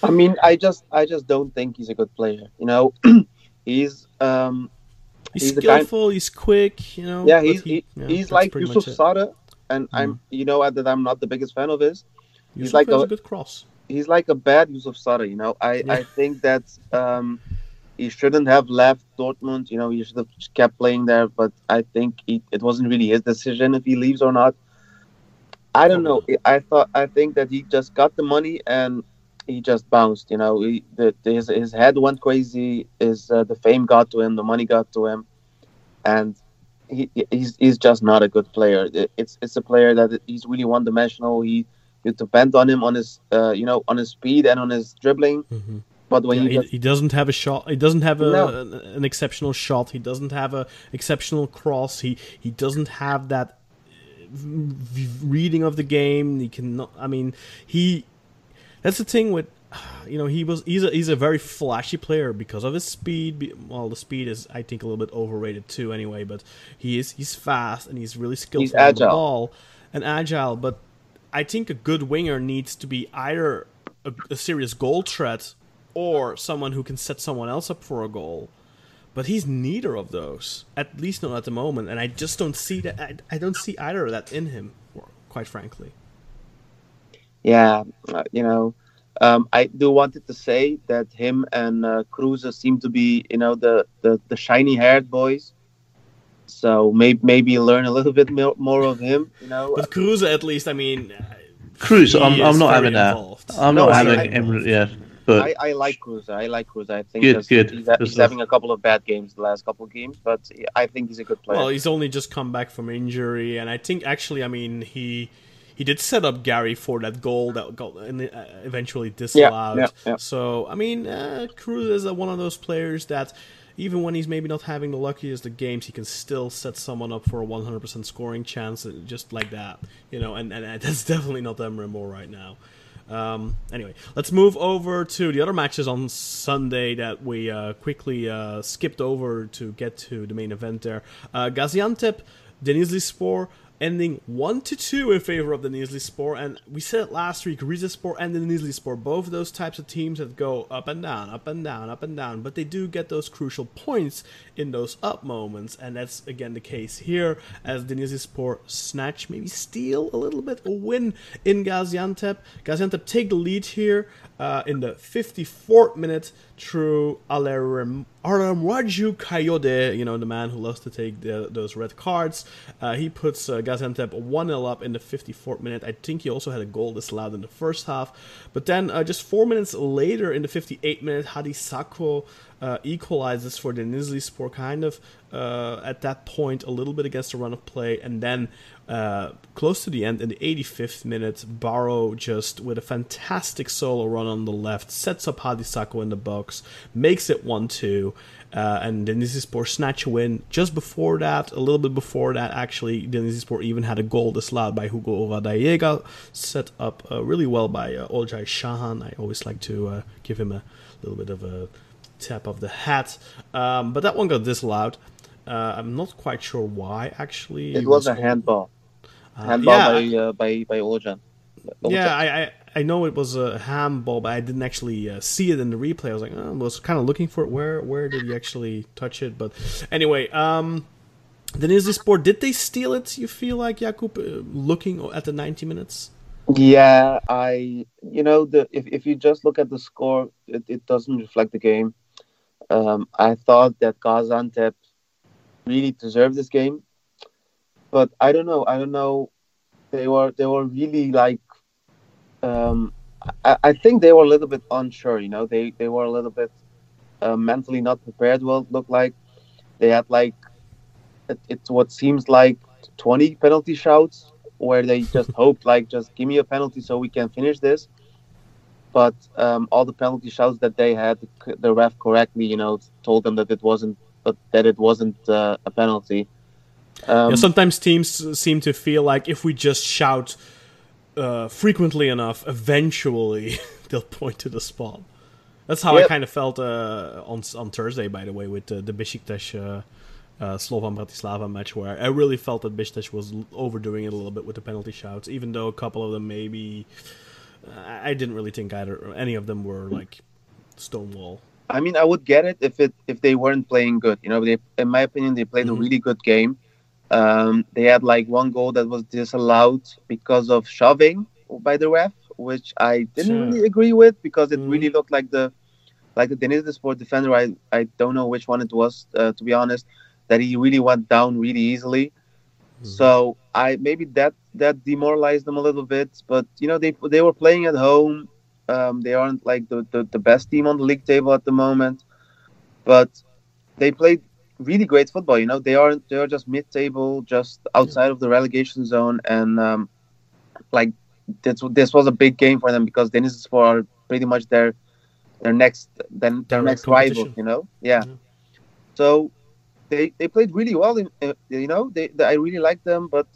I mean, I just I just don't think he's a good player. You know, he's um He's, He's the kind- skillful. He's quick. You know. yeah he's he- he, yeah, he's like Yusuf. Sarı, and I'm you know that I'm not the biggest fan of his. Yusuf like has a- a good cross. He's like a bad Yusuf Sarı. You know, I Yeah. I think that um he shouldn't have left Dortmund. You know, he should have kept playing there. But I think he, it wasn't really his decision if he leaves or not. I don't know. I thought I think that he just got the money and he just bounced. You know, he, the, the, his his head went crazy. His uh, the fame got to him, the money got to him, and he he's he's just not a good player. It's it's a player that he's really one dimensional. He you depend on him on his uh, you know on his speed and on his dribbling. hmm But when Yeah, he, just he doesn't have a shot. He doesn't have a, No. an, an exceptional shot. He doesn't have a exceptional cross. He he doesn't have that reading of the game. He cannot. I mean, he. That's the thing with, you know, he was he's a he's a very flashy player because of his speed. Well, the speed is I think a little bit overrated too. Anyway, but he is he's fast and he's really skillful He's on the agile. ball and agile. But I think a good winger needs to be either a, a serious goal threat or someone who can set someone else up for a goal. But he's neither of those, at least not at the moment, and I just don't see that. I, I don't see either of that in him, quite frankly. yeah, uh, you know, um, I do wanted to say that him and uh, Kruse seem to be you know the the, the shiny haired boys. So maybe maybe learn a little bit more, more of him. You know, With Kruse, at least, I mean, uh, Kruse, I'm, I'm not very having that. I'm No, not I- having I- him. Yeah, but I, I like Kruse. I like Kruse. I think Good, good. he's, he's having a couple of bad games the last couple of games, but I think he's a good player. Well, he's only just come back from injury, and I think actually, I mean, he he did set up Garry for that goal that got uh, eventually disallowed. yeah, yeah. So I mean, uh, Kruse is uh, one of those players that. Even when he's maybe not having the luckiest of games, he can still set someone up for a 100% scoring chance, uh, just like that, you know. And, and that's definitely not Emre Mor right now. Um, anyway, let's move over to the other matches on Sunday that we uh, quickly uh, skipped over to get to the main event there. Uh, Gaziantep, Denizli Spor ending 1 to 2 in favor of the Denizli Spor. And we said it last week Rizespor and the Denizli Spor, both those types of teams that go up and down, up and down, up and down. But they do get those crucial points in those up moments. And that's again the case here as Denizli Spor snatch, maybe steal a little bit, a win in Gaziantep. Gaziantep take the lead here uh, in the 54th minute through Alarem. Olarenwaju Kayode, you know, the man who loves to take the, those red cards. Uh, he puts uh, Gaziantep 1 0 up in the 54th minute. I think he also had a goal disallowed in the first half. But then, uh, just four minutes later, in the 58th minute, Hadi Sacko uh, equalizes for Denizli Sport kind of uh, at that point a little bit against the run of play, and then uh, close to the end in the 85th minute, Barrow just with a fantastic solo run on the left sets up Hadi Sacko in the box, makes it 1 2. Uh, and Denizli Sport snatch a win. Just before that, a little bit before that, actually, Denizli Sport even had a goal disallowed by Hugo Rodallega, set up uh, really well by uh, Shahan. I always like to uh, give him a little bit of a tap of the hat. Um, but that one got disallowed. Uh, I'm not quite sure why, actually. It was a handball. Uh, handball yeah, by, uh, by, by Olcay. yeah, I, I I know it was a handball, but I didn't actually uh, see it in the replay. I was like, oh, I was kind of looking for it. Where where did he actually touch it? But anyway, um, Denizli Sport did they steal it? You feel like Jakub uh, looking at the 90 minutes? Yeah, I you know the if, if you just look at the score, it, it doesn't reflect the game. Um, I thought that Gaziantep really deserved this game, but I don't know. I don't know. They were they were really like. Um, I, I think they were a little bit unsure. You know, they they were a little bit uh, mentally not prepared. Well, looked like they had like it, it's what seems like twenty penalty shouts where they just hoped like just give me a penalty so we can finish this but um, all the penalty shouts that they had the ref correctly you know told them that it wasn't that it wasn't uh, a penalty um, yeah, sometimes teams seem to feel like if we just shout uh, frequently enough, eventually they'll point to the spot. That's how I kind of felt uh, on on Thursday, by the way, with uh, the Besiktas uh, uh, Slovan Bratislava match, where I really felt that Besiktas was overdoing it a little bit with the penalty shouts, even though a couple of them maybe I didn't really think either any of them were like stonewall. I mean, I would get it if it if they weren't playing good. You know, they, in my opinion, they played Mhm. a really good game. Um, they had like one goal that was disallowed because of shoving by the ref, which I didn't Sure. really agree with because it Mhm. really looked like the like the Denizlispor defender. I I don't know which one it was uh, to be honest. That he really went down really easily. So I maybe that that demoralized them a little bit, but you know they they were playing at home. Um, they aren't like the, the, the best team on the league table at the moment, but they played really great football. You know they aren't they are just mid table, just outside of the relegation zone, and um, like this this was a big game for them because Denizlispor are pretty much their their next then their next rival. You know, yeah. Yeah. So they they played really well. In, uh, you know, they, they I really liked them, but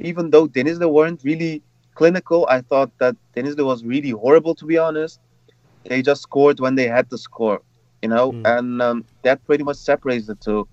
even though Denizli weren't really clinical, I thought that Denizli was really horrible. To be honest, they just scored when they had to score. You know, Mm. and um, that pretty much separates the two.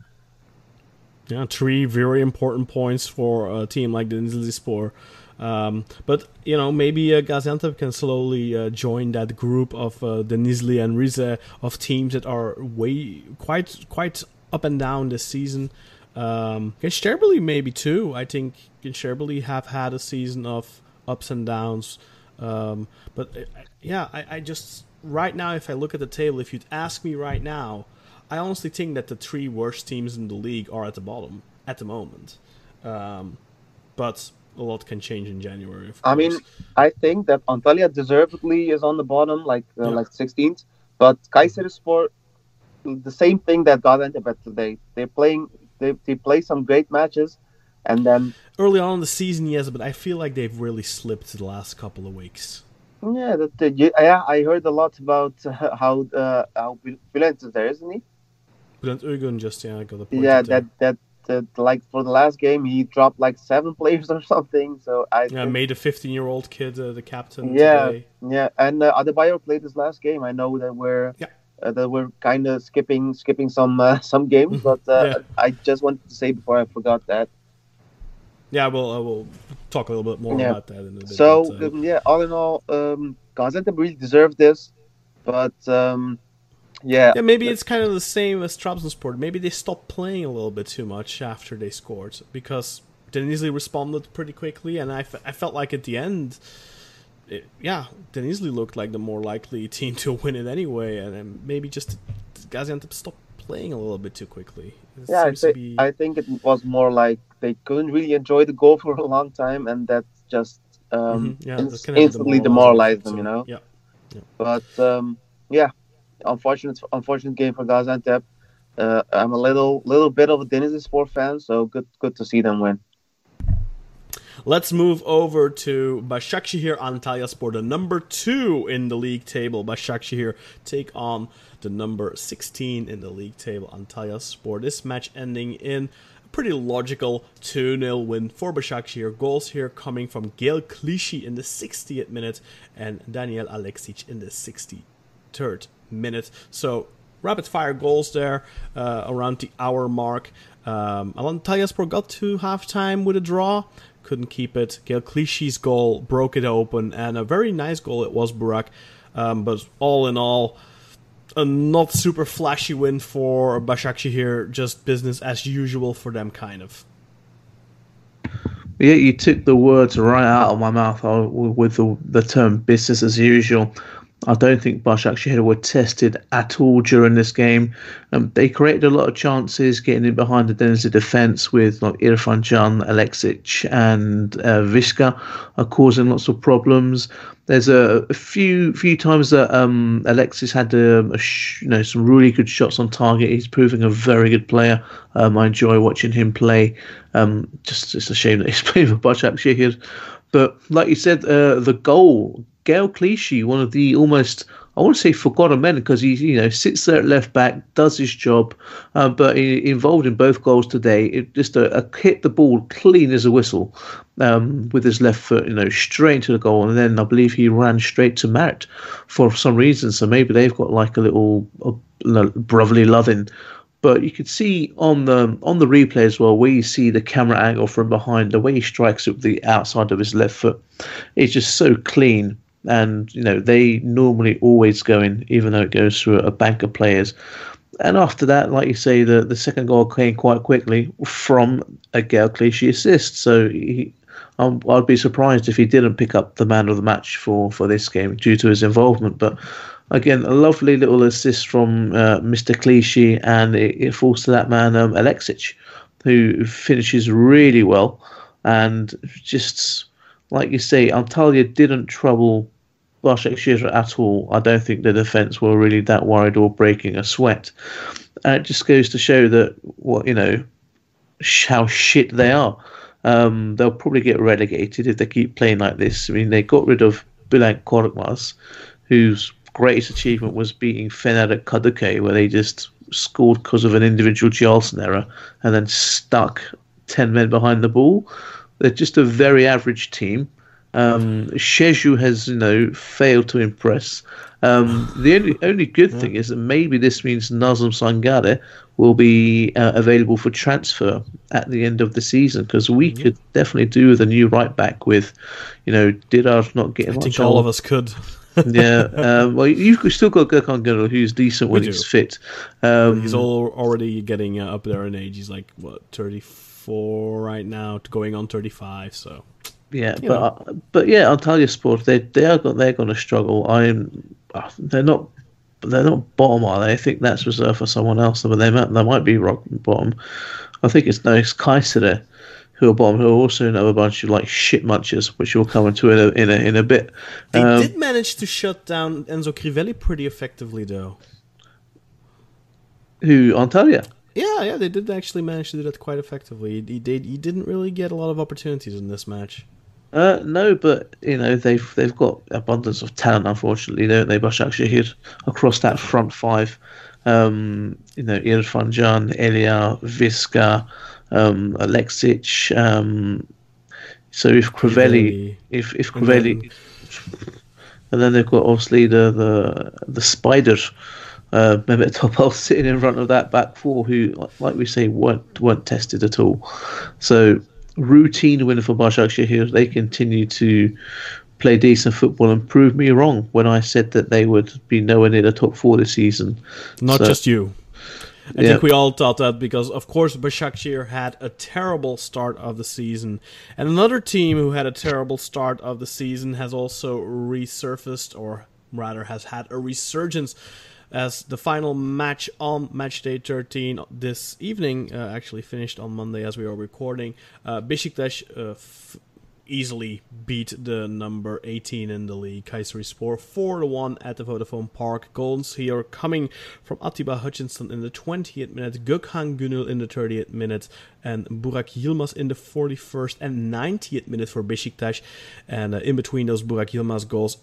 Yeah, three very important points for a team like the Denizli Spor. Um, but you know, maybe uh, Gaziantep can slowly uh, join that group of uh, Denizli and Rize of teams that are way quite quite up and down this season. Um, Gençlerbirliği maybe too. I think Gençlerbirliği have had a season of ups and downs. Um, but uh, yeah, I, I just right now, if I look at the table, if you'd ask me right now, I honestly think that the three worst teams in the league are at the bottom at the moment. Um, but a lot can change in January. Of I mean. I think that Antalya deservedly is on the bottom, like uh, Yeah. like 16th. But Kayserispor, the same thing that Gaziantep had today. They're playing. They, they play some great matches, and then early on in the season, yes, but I feel like they've really slipped the last couple of weeks. yeah, that, yeah, I heard a lot about uh, how uh, how Bülent is there, isn't he? But Uygun just yeah got a point. Yeah, that that that like for the last game he dropped like seven players or something. So I yeah think- made a 15 year old kid uh, the captain. Yeah. today. Yeah, and uh, Adebayor played his last game. I know that we're Yeah. Uh, that we're kind of skipping skipping some uh, some games, but uh, Yeah. I just wanted to say before I forgot that. Yeah, well, uh, we'll talk a little bit more Yeah. about that in a bit. So but, uh, um, yeah, all in all, um, Gaziantep really deserved this, but um, yeah, yeah, maybe it's kind of the same as Trabzonspor. Maybe they stopped playing a little bit too much after they scored because Denizli responded pretty quickly, and I, I felt like at the end, it, yeah, Denizli looked like the more likely team to win it anyway, and maybe just Gaziantep stopped playing a little bit too quickly. It yeah. I, to be- I think it was more like they couldn't really enjoy the goal for a long time, and that just um, Mhm, yeah, ins- that can have instantly demoralized them. so, You know. Yeah. yeah. But um, yeah, unfortunate, unfortunate game for Gaziantep. Uh, I'm a little, little bit of a Denizlispor fan, so good, good to see them win. Let's move over to Başakşehir Antalyaspor, the number two in the league table. Başakşehir take on the number 16 in the league table, Antalyaspor. This match ending in a pretty logical 2-0 win for Başakşehir. Goals here coming from Gael Clichy in the 60th minute and Danijel Aleksić in the 63rd minute. So rapid fire goals there uh, around the hour mark. Um, got to halftime with a draw couldn't keep it. Gael Clichy's goal broke it open, and a very nice goal it was, Burak. Um, but all in all, a not super flashy win for Başakşehir, just business as usual for them, kind of. Yeah, you took the words right out of my mouth uh, with the, the term business as usual. I don't think Başakşehir were tested at all during this game. Um, they created a lot of chances getting in behind the Denizli defence with like Irfan Can, Aleksić, and uh, are causing lots of problems. There's a, a few few times that um, Alexis had um, sh- you know some really good shots on target. He's proving a very good player. Um, I enjoy watching him play. Um, just it's a shame that he's playing for Başakşehir. But like you said, uh, the goal Gael Clichy, one of the almost I want to say forgotten men because he you know sits there at left back, does his job, uh, but he, involved in both goals today. It just a, a hit the ball clean as a whistle um, with his left foot, you know, straight into the goal, and then I believe he ran straight to Marit for some reason. So maybe they've got like a little a, brotherly loving but you could see on the on the replay as well where you see the camera angle from behind the way he strikes it with the outside of his left foot it's just so clean and you know they normally always go in, even though it goes through a bank of players. And after that, like you say, the, the second goal came quite quickly from a Gael Clichy assist. So he, um, I'd be surprised if he didn't pick up the man of the match for, for this game due to his involvement. But again, a lovely little assist from uh, Mr. Clichy, and it, it, falls to that man, um, Aleksić, who finishes really well. And just like you say, Antalya didn't trouble Başakşehir at all. I don't think the defence were really that worried or breaking a sweat. And it just goes to show that what you know how shit they are. Um, they'll probably get relegated if they keep playing like this. I mean, they got rid of Bülent Korkmaz, whose greatest achievement was beating Fener at Kadıköy, where they just scored because of an individual Charleston error and then stuck 10 men behind the ball. They're just a very average team. Um, Sheju has, you know, failed to impress. Um, the only only good thing is that maybe this means Nazım Sangare will be uh, available for transfer at the end of the season because we mm-hmm. could definitely do with a new right back with, you know, Dirar not getting I think all of us could. yeah, um, well, you've still got Gökhan Gönül, who's decent when he's fit. Um, he's all already getting uh, up there in age. He's like what thirty right now, going on thirty five. So yeah, you but uh, but yeah, Antalyaspor they they are they're going to struggle. I'm they're not they're not bottom are they? I think that's reserved for someone else, but they might they might be rock bottom. I think it's no it's Kayseri who are bottom, who are also another bunch of like shit munchers, which we'll come into in a in a, in a bit. They um, did manage to shut down Enzo Crivelli pretty effectively, though. Who Antalya? Yeah, yeah, they did actually manage to do that quite effectively. He, he, he didn't really get a lot of opportunities in this match. Uh, no, but you know they've they've got abundance of talent, unfortunately, don't they? Başakşehir across that front five. Um, you know, Irfan Can, Elia, Višća, um, Aleksić. Um, so if Crivelli, if if Crivelli, and then they've got obviously the the the spider. Uh, Mehmet Topal sitting in front of that back four, who, like we say, weren't weren't tested at all. So routine win for Başakşehir. They continue to play decent football and prove me wrong when I said that they would be nowhere near the top four this season. Not so, just you. I yeah. think we all thought that because, of course, Başakşehir had a terrible start of the season, and another team who had a terrible start of the season has also resurfaced, or rather, has had a resurgence as the final match on match day 13 this evening uh, actually finished on Monday as we are recording. Uh, Besiktas uh, f- easily beat the number 18 in the league, Kayserispor, 4 1 at the Vodafone Park. Goals here coming from Atiba Hutchinson in the 20th minute, Gökhan Gönül in the 30th minute, and Burak Yilmaz in the 41st and 90th minute for Besiktas. And uh, in between those Burak Yilmaz goals,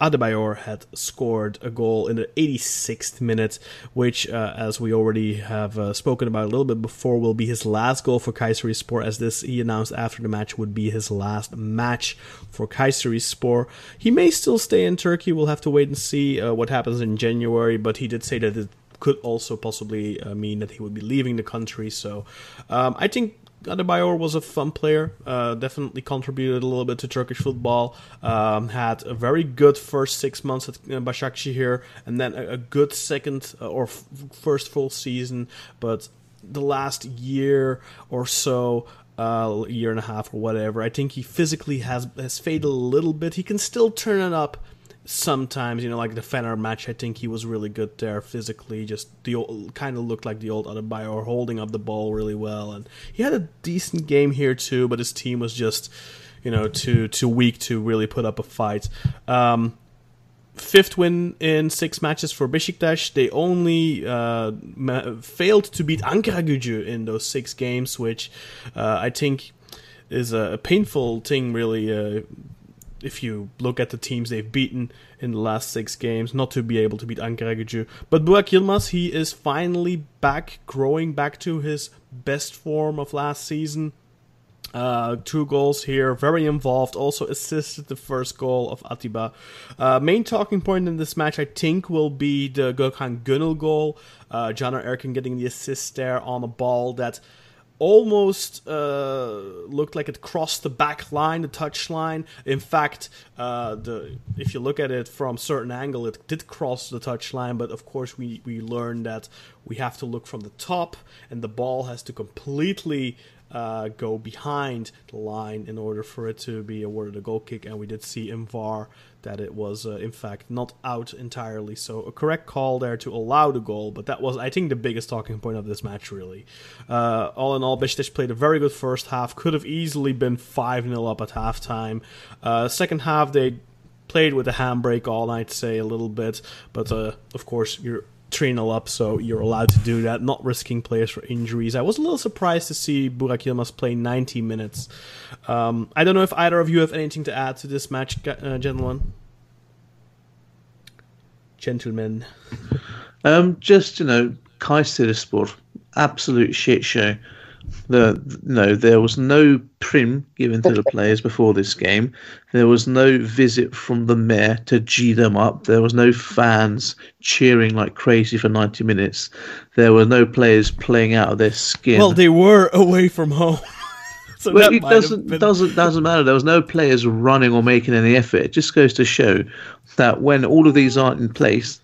Adebayor had scored a goal in the 86th minute, which, uh, as we already have uh, spoken about a little bit before, will be his last goal for Kayserispor, as this he announced after the match would be his last match for Kayserispor. He may still stay in Turkey. We'll have to wait and see uh, what happens in January, but he did say that it could also possibly uh, mean that he would be leaving the country. So um, I think Adebayor was a fun player. Uh, definitely contributed a little bit to Turkish football. Um, had a very good first six months at uh, Başakşehir, and then a, a good second uh, or f- first full season. But the last year or so, uh, year and a half or whatever, I think he physically has has faded a little bit. He can still turn it up sometimes, you know, like the Fener match, I think he was really good there physically. Just the old, kind of looked like the old Adebayor, holding up the ball really well, and he had a decent game here too. But his team was just, you know, too too weak to really put up a fight. Um, fifth win in six matches for Besiktas. They only uh, ma- failed to beat Ankaragücü in those six games, which uh, I think is a painful thing, really. Uh, if you look at the teams they've beaten in the last six games, not to be able to beat Ankaragücü. But Burak Yilmaz, he is finally back, growing back to his best form of last season. Uh, two goals here, very involved. Also assisted the first goal of Atiba. Uh, main talking point in this match, I think, will be the Gökhan Gönül goal. Uh, Caner Erkin getting the assist there on a ball that almost uh, looked like it crossed the back line, the touch line. In fact, uh, the if you look at it from certain angle, it did cross the touch line. But of course, we we learned that we have to look from the top, and the ball has to completely uh, go behind the line in order for it to be awarded a goal kick. And we did see in VAR that it was, uh, in fact, not out entirely. So a correct call there to allow the goal. But that was, I think, the biggest talking point of this match, really. Uh, all in all, Besiktas played a very good first half. Could have easily been 5 0 up at halftime. Uh, second half, they played with a handbrake all night, say a little bit. But uh, of course, you're 3 0 up, so you're allowed to do that, not risking players for injuries. I was a little surprised to see Burak Yilmaz play 90 minutes. Um, I don't know if either of you have anything to add to this match, uh, gentlemen. Gentlemen. Um, just, you know, Kayserispor, absolute shit show. The no, there was no prim given to the players before this game. There was no visit from the mayor to g them up. There was no fans cheering like crazy for ninety minutes. There were no players playing out of their skin. Well, they were away from home. so well, it doesn't been... doesn't doesn't matter. There was no players running or making any effort. It just goes to show that when all of these aren't in place,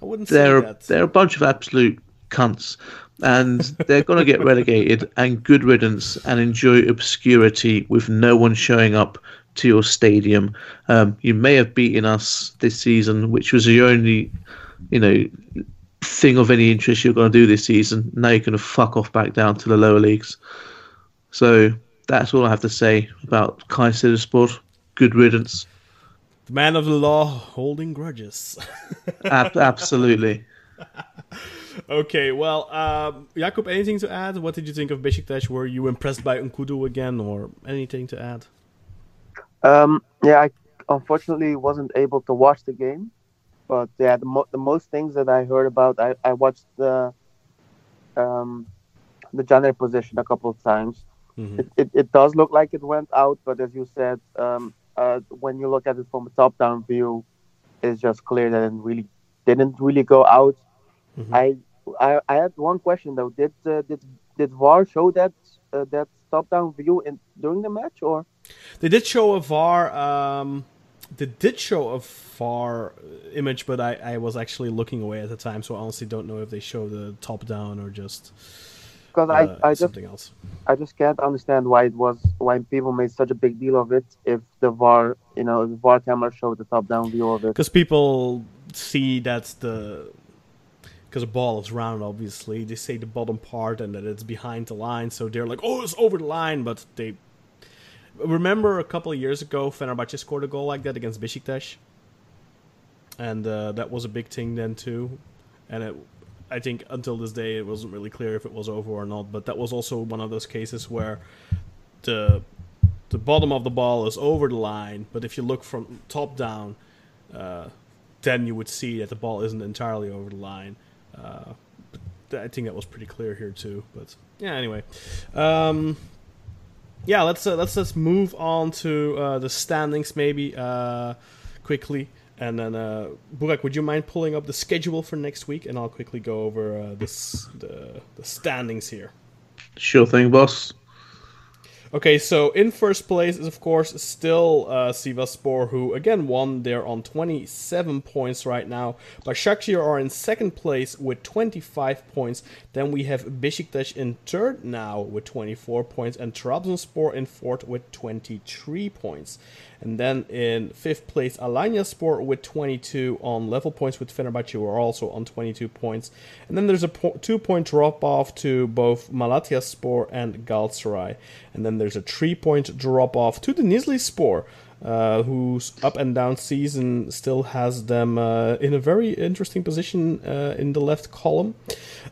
they're they're a bunch of absolute cunts and they're going to get relegated and good riddance and enjoy obscurity with no one showing up to your stadium. Um, you may have beaten us this season, which was the only, you know, thing of any interest you're going to do this season. Now you're going to fuck off back down to the lower leagues. So that's all I have to say about Kayserispor. Good riddance. The man of the law holding grudges. Ab- absolutely. okay, well, um, Jakub, anything to add? What did you think of Besiktas? Were you impressed by N'Koudou again, or anything to add? Um, yeah, I unfortunately wasn't able to watch the game, but yeah, the, mo- the most things that I heard about, I, I watched the um, the Caner position a couple of times. Mm-hmm. It, it, it, does look like it went out, but as you said, um, uh, when you look at it from a top-down view, it's just clear that it really didn't really go out. Mm-hmm. I I, I had one question though. Did uh, did did VAR show that uh, that top down view in during the match or? They did show a VAR. Um, they did show a VAR image, but I, I was actually looking away at the time, so I honestly don't know if they show the top down or just because uh, I I just else. I just can't understand why it was why people made such a big deal of it if the VAR you know the VAR camera showed the top down view of it because people see that's the because a ball is round, obviously. They say the bottom part and that it's behind the line, so they're like, "Oh, it's over the line," but they remember a couple of years ago, Fenerbahce scored a goal like that against Besiktas, and uh, that was a big thing then too. And it, I think until this day, it wasn't really clear if it was over or not. But that was also one of those cases where the the bottom of the ball is over the line, but if you look from top down, uh, then you would see that the ball isn't entirely over the line. Uh, I think that was pretty clear here too. But yeah, anyway, um, yeah, let's uh, let's let's move on to uh, the standings maybe uh, quickly, and then uh, Burak, would you mind pulling up the schedule for next week, and I'll quickly go over uh, this the the standings here. Sure thing, boss. Okay, so in first place is of course still uh, Sivaspor, who again won. They're on 27 points right now. But Başakşehir are in second place with 25 points. Then we have Besiktas in third now with 24 points, and Trabzonspor in fourth with 23 points. And then in fifth place, Alanyaspor with 22 on level points with Fenerbahce, who are also on 22 points. And then there's a po- two point drop off to both Malatyaspor and Galatasaray. And then there's a three point drop off to Denizli Spor. Uh, whose up and down season still has them uh, in a very interesting position uh, in the left column.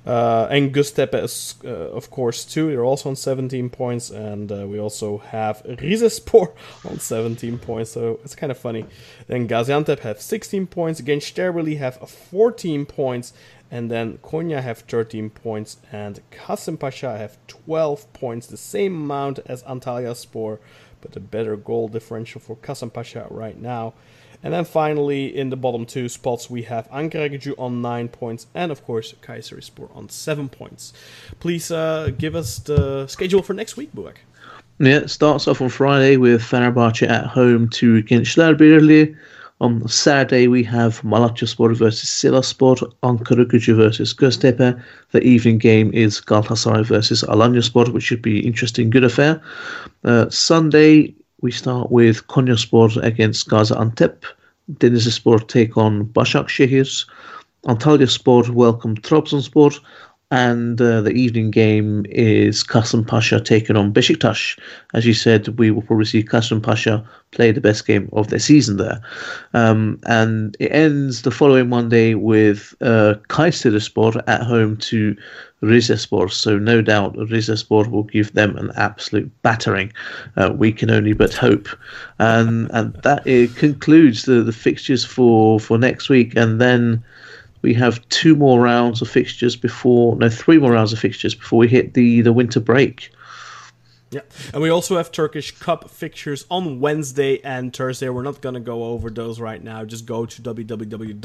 Uh, and Göztepe is, uh, of course, too. They're also on 17 points, and uh, we also have Rizespor on 17 points, so it's kind of funny. Then Gaziantep have 16 points, Gençlerbirliği have 14 points, and then Konya have 13 points, and Kasımpaşa have 12 points, the same amount as Antalya Spor but a better goal differential for Kasımpaşa right now. And then finally, in the bottom two spots, we have Ankaragücü on 9 points and, of course, Kayserispor on 7 points. Please uh, give us the schedule for next week, Burak. Yeah, it starts off on Friday with Fenerbahce at home to Gençlerbirliği. On Saturday, we have Malatyaspor versus Sivaspor, Ankaragücü versus Göztepe. The evening game is Galatasaray versus Alanyaspor, which should be interesting, good affair. Uh, Sunday, we start with Konyaspor against Gaziantep. Denizlispor take on Başakşehir. Antalyaspor welcome Trabzonspor. And uh, the evening game is Kasımpaşa taking on Besiktas. As you said, we will probably see Kasımpaşa play the best game of their season there. Um, and it ends the following Monday with uh, Kayserispor at home to Rizespor. So no doubt Rizespor will give them an absolute battering. Uh, we can only but hope. And and that concludes the, the fixtures for, for next week. And then we have two more rounds of fixtures before no three more rounds of fixtures before we hit the the winter break yeah, and we also have Turkish Cup fixtures on Wednesday and Thursday. We're not going to go over those right now. Just go to www.tff.org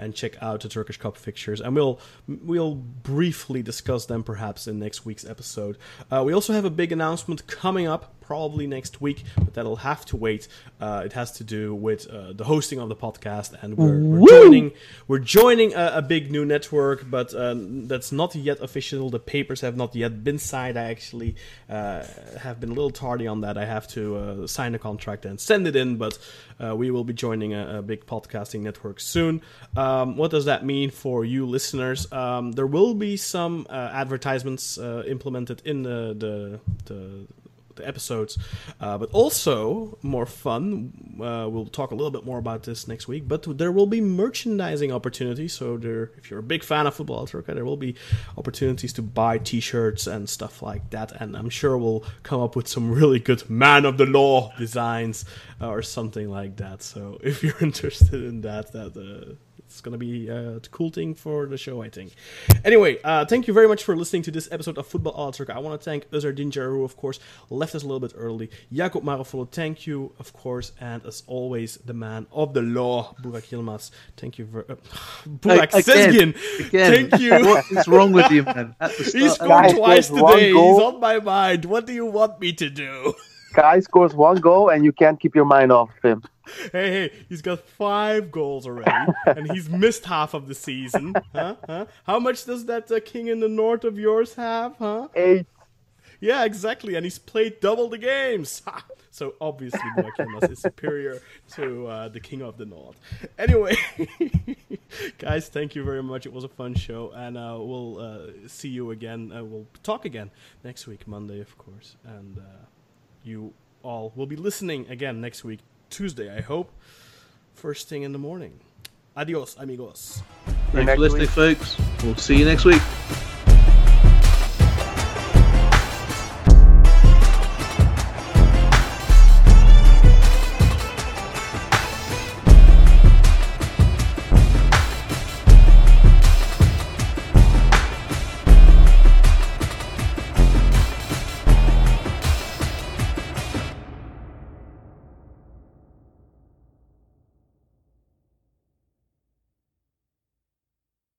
and check out the Turkish Cup fixtures, and we'll we'll briefly discuss them perhaps in next week's episode. Uh, we also have a big announcement coming up probably next week, but that'll have to wait. Uh, it has to do with uh, the hosting of the podcast, and we're, we're joining we're joining a, a, big new network, but um, that's not yet official. The papers have not yet been signed. I actually uh, have been a little tardy on that. I have to uh, sign a contract and send it in, but uh, we will be joining a, a big podcasting network soon. Um, what does that mean for you listeners? Um, there will be some uh, advertisements implemented in the the, the the episodes, uh, but also more fun. Uh, we'll talk a little bit more about this next week. But there will be merchandising opportunities. So there, if you're a big fan of football Turkey, there will be opportunities to buy T-shirts and stuff like that. And I'm sure we'll come up with some really good man of the law designs uh, or something like that. So if you're interested in that, that uh, it's gonna be uh, a cool thing for the show, I think. Anyway, uh, thank you very much for listening to this episode of Football All I want to thank Özer Dincer, who of course left us a little bit early. Jakob Marofolo, thank you, of course, and as always, the man of the law, Burak Yilmaz. Thank you very uh, Burak again, Again. Thank you. what is wrong with you, man? He scored twice today. He's on my mind. What do you want me to do? Guy scores one goal and you can't keep your mind off him hey, hey, he's got five goals already, and he's missed half of the season. Huh? Huh? How much does that uh, king in the north of yours have? Huh? Eight. Yeah, exactly. And he's played double the games. so obviously, Joaquin is superior to uh, the King of the North. Anyway, guys, thank you very much. It was a fun show, and uh, we'll uh, see you again. Uh, we'll talk again next week, Monday, of course. And uh, you all will be listening again next week, Tuesday, I hope. First thing in the morning. Adios, amigos. Thanks for listening, folks. We'll see you next week.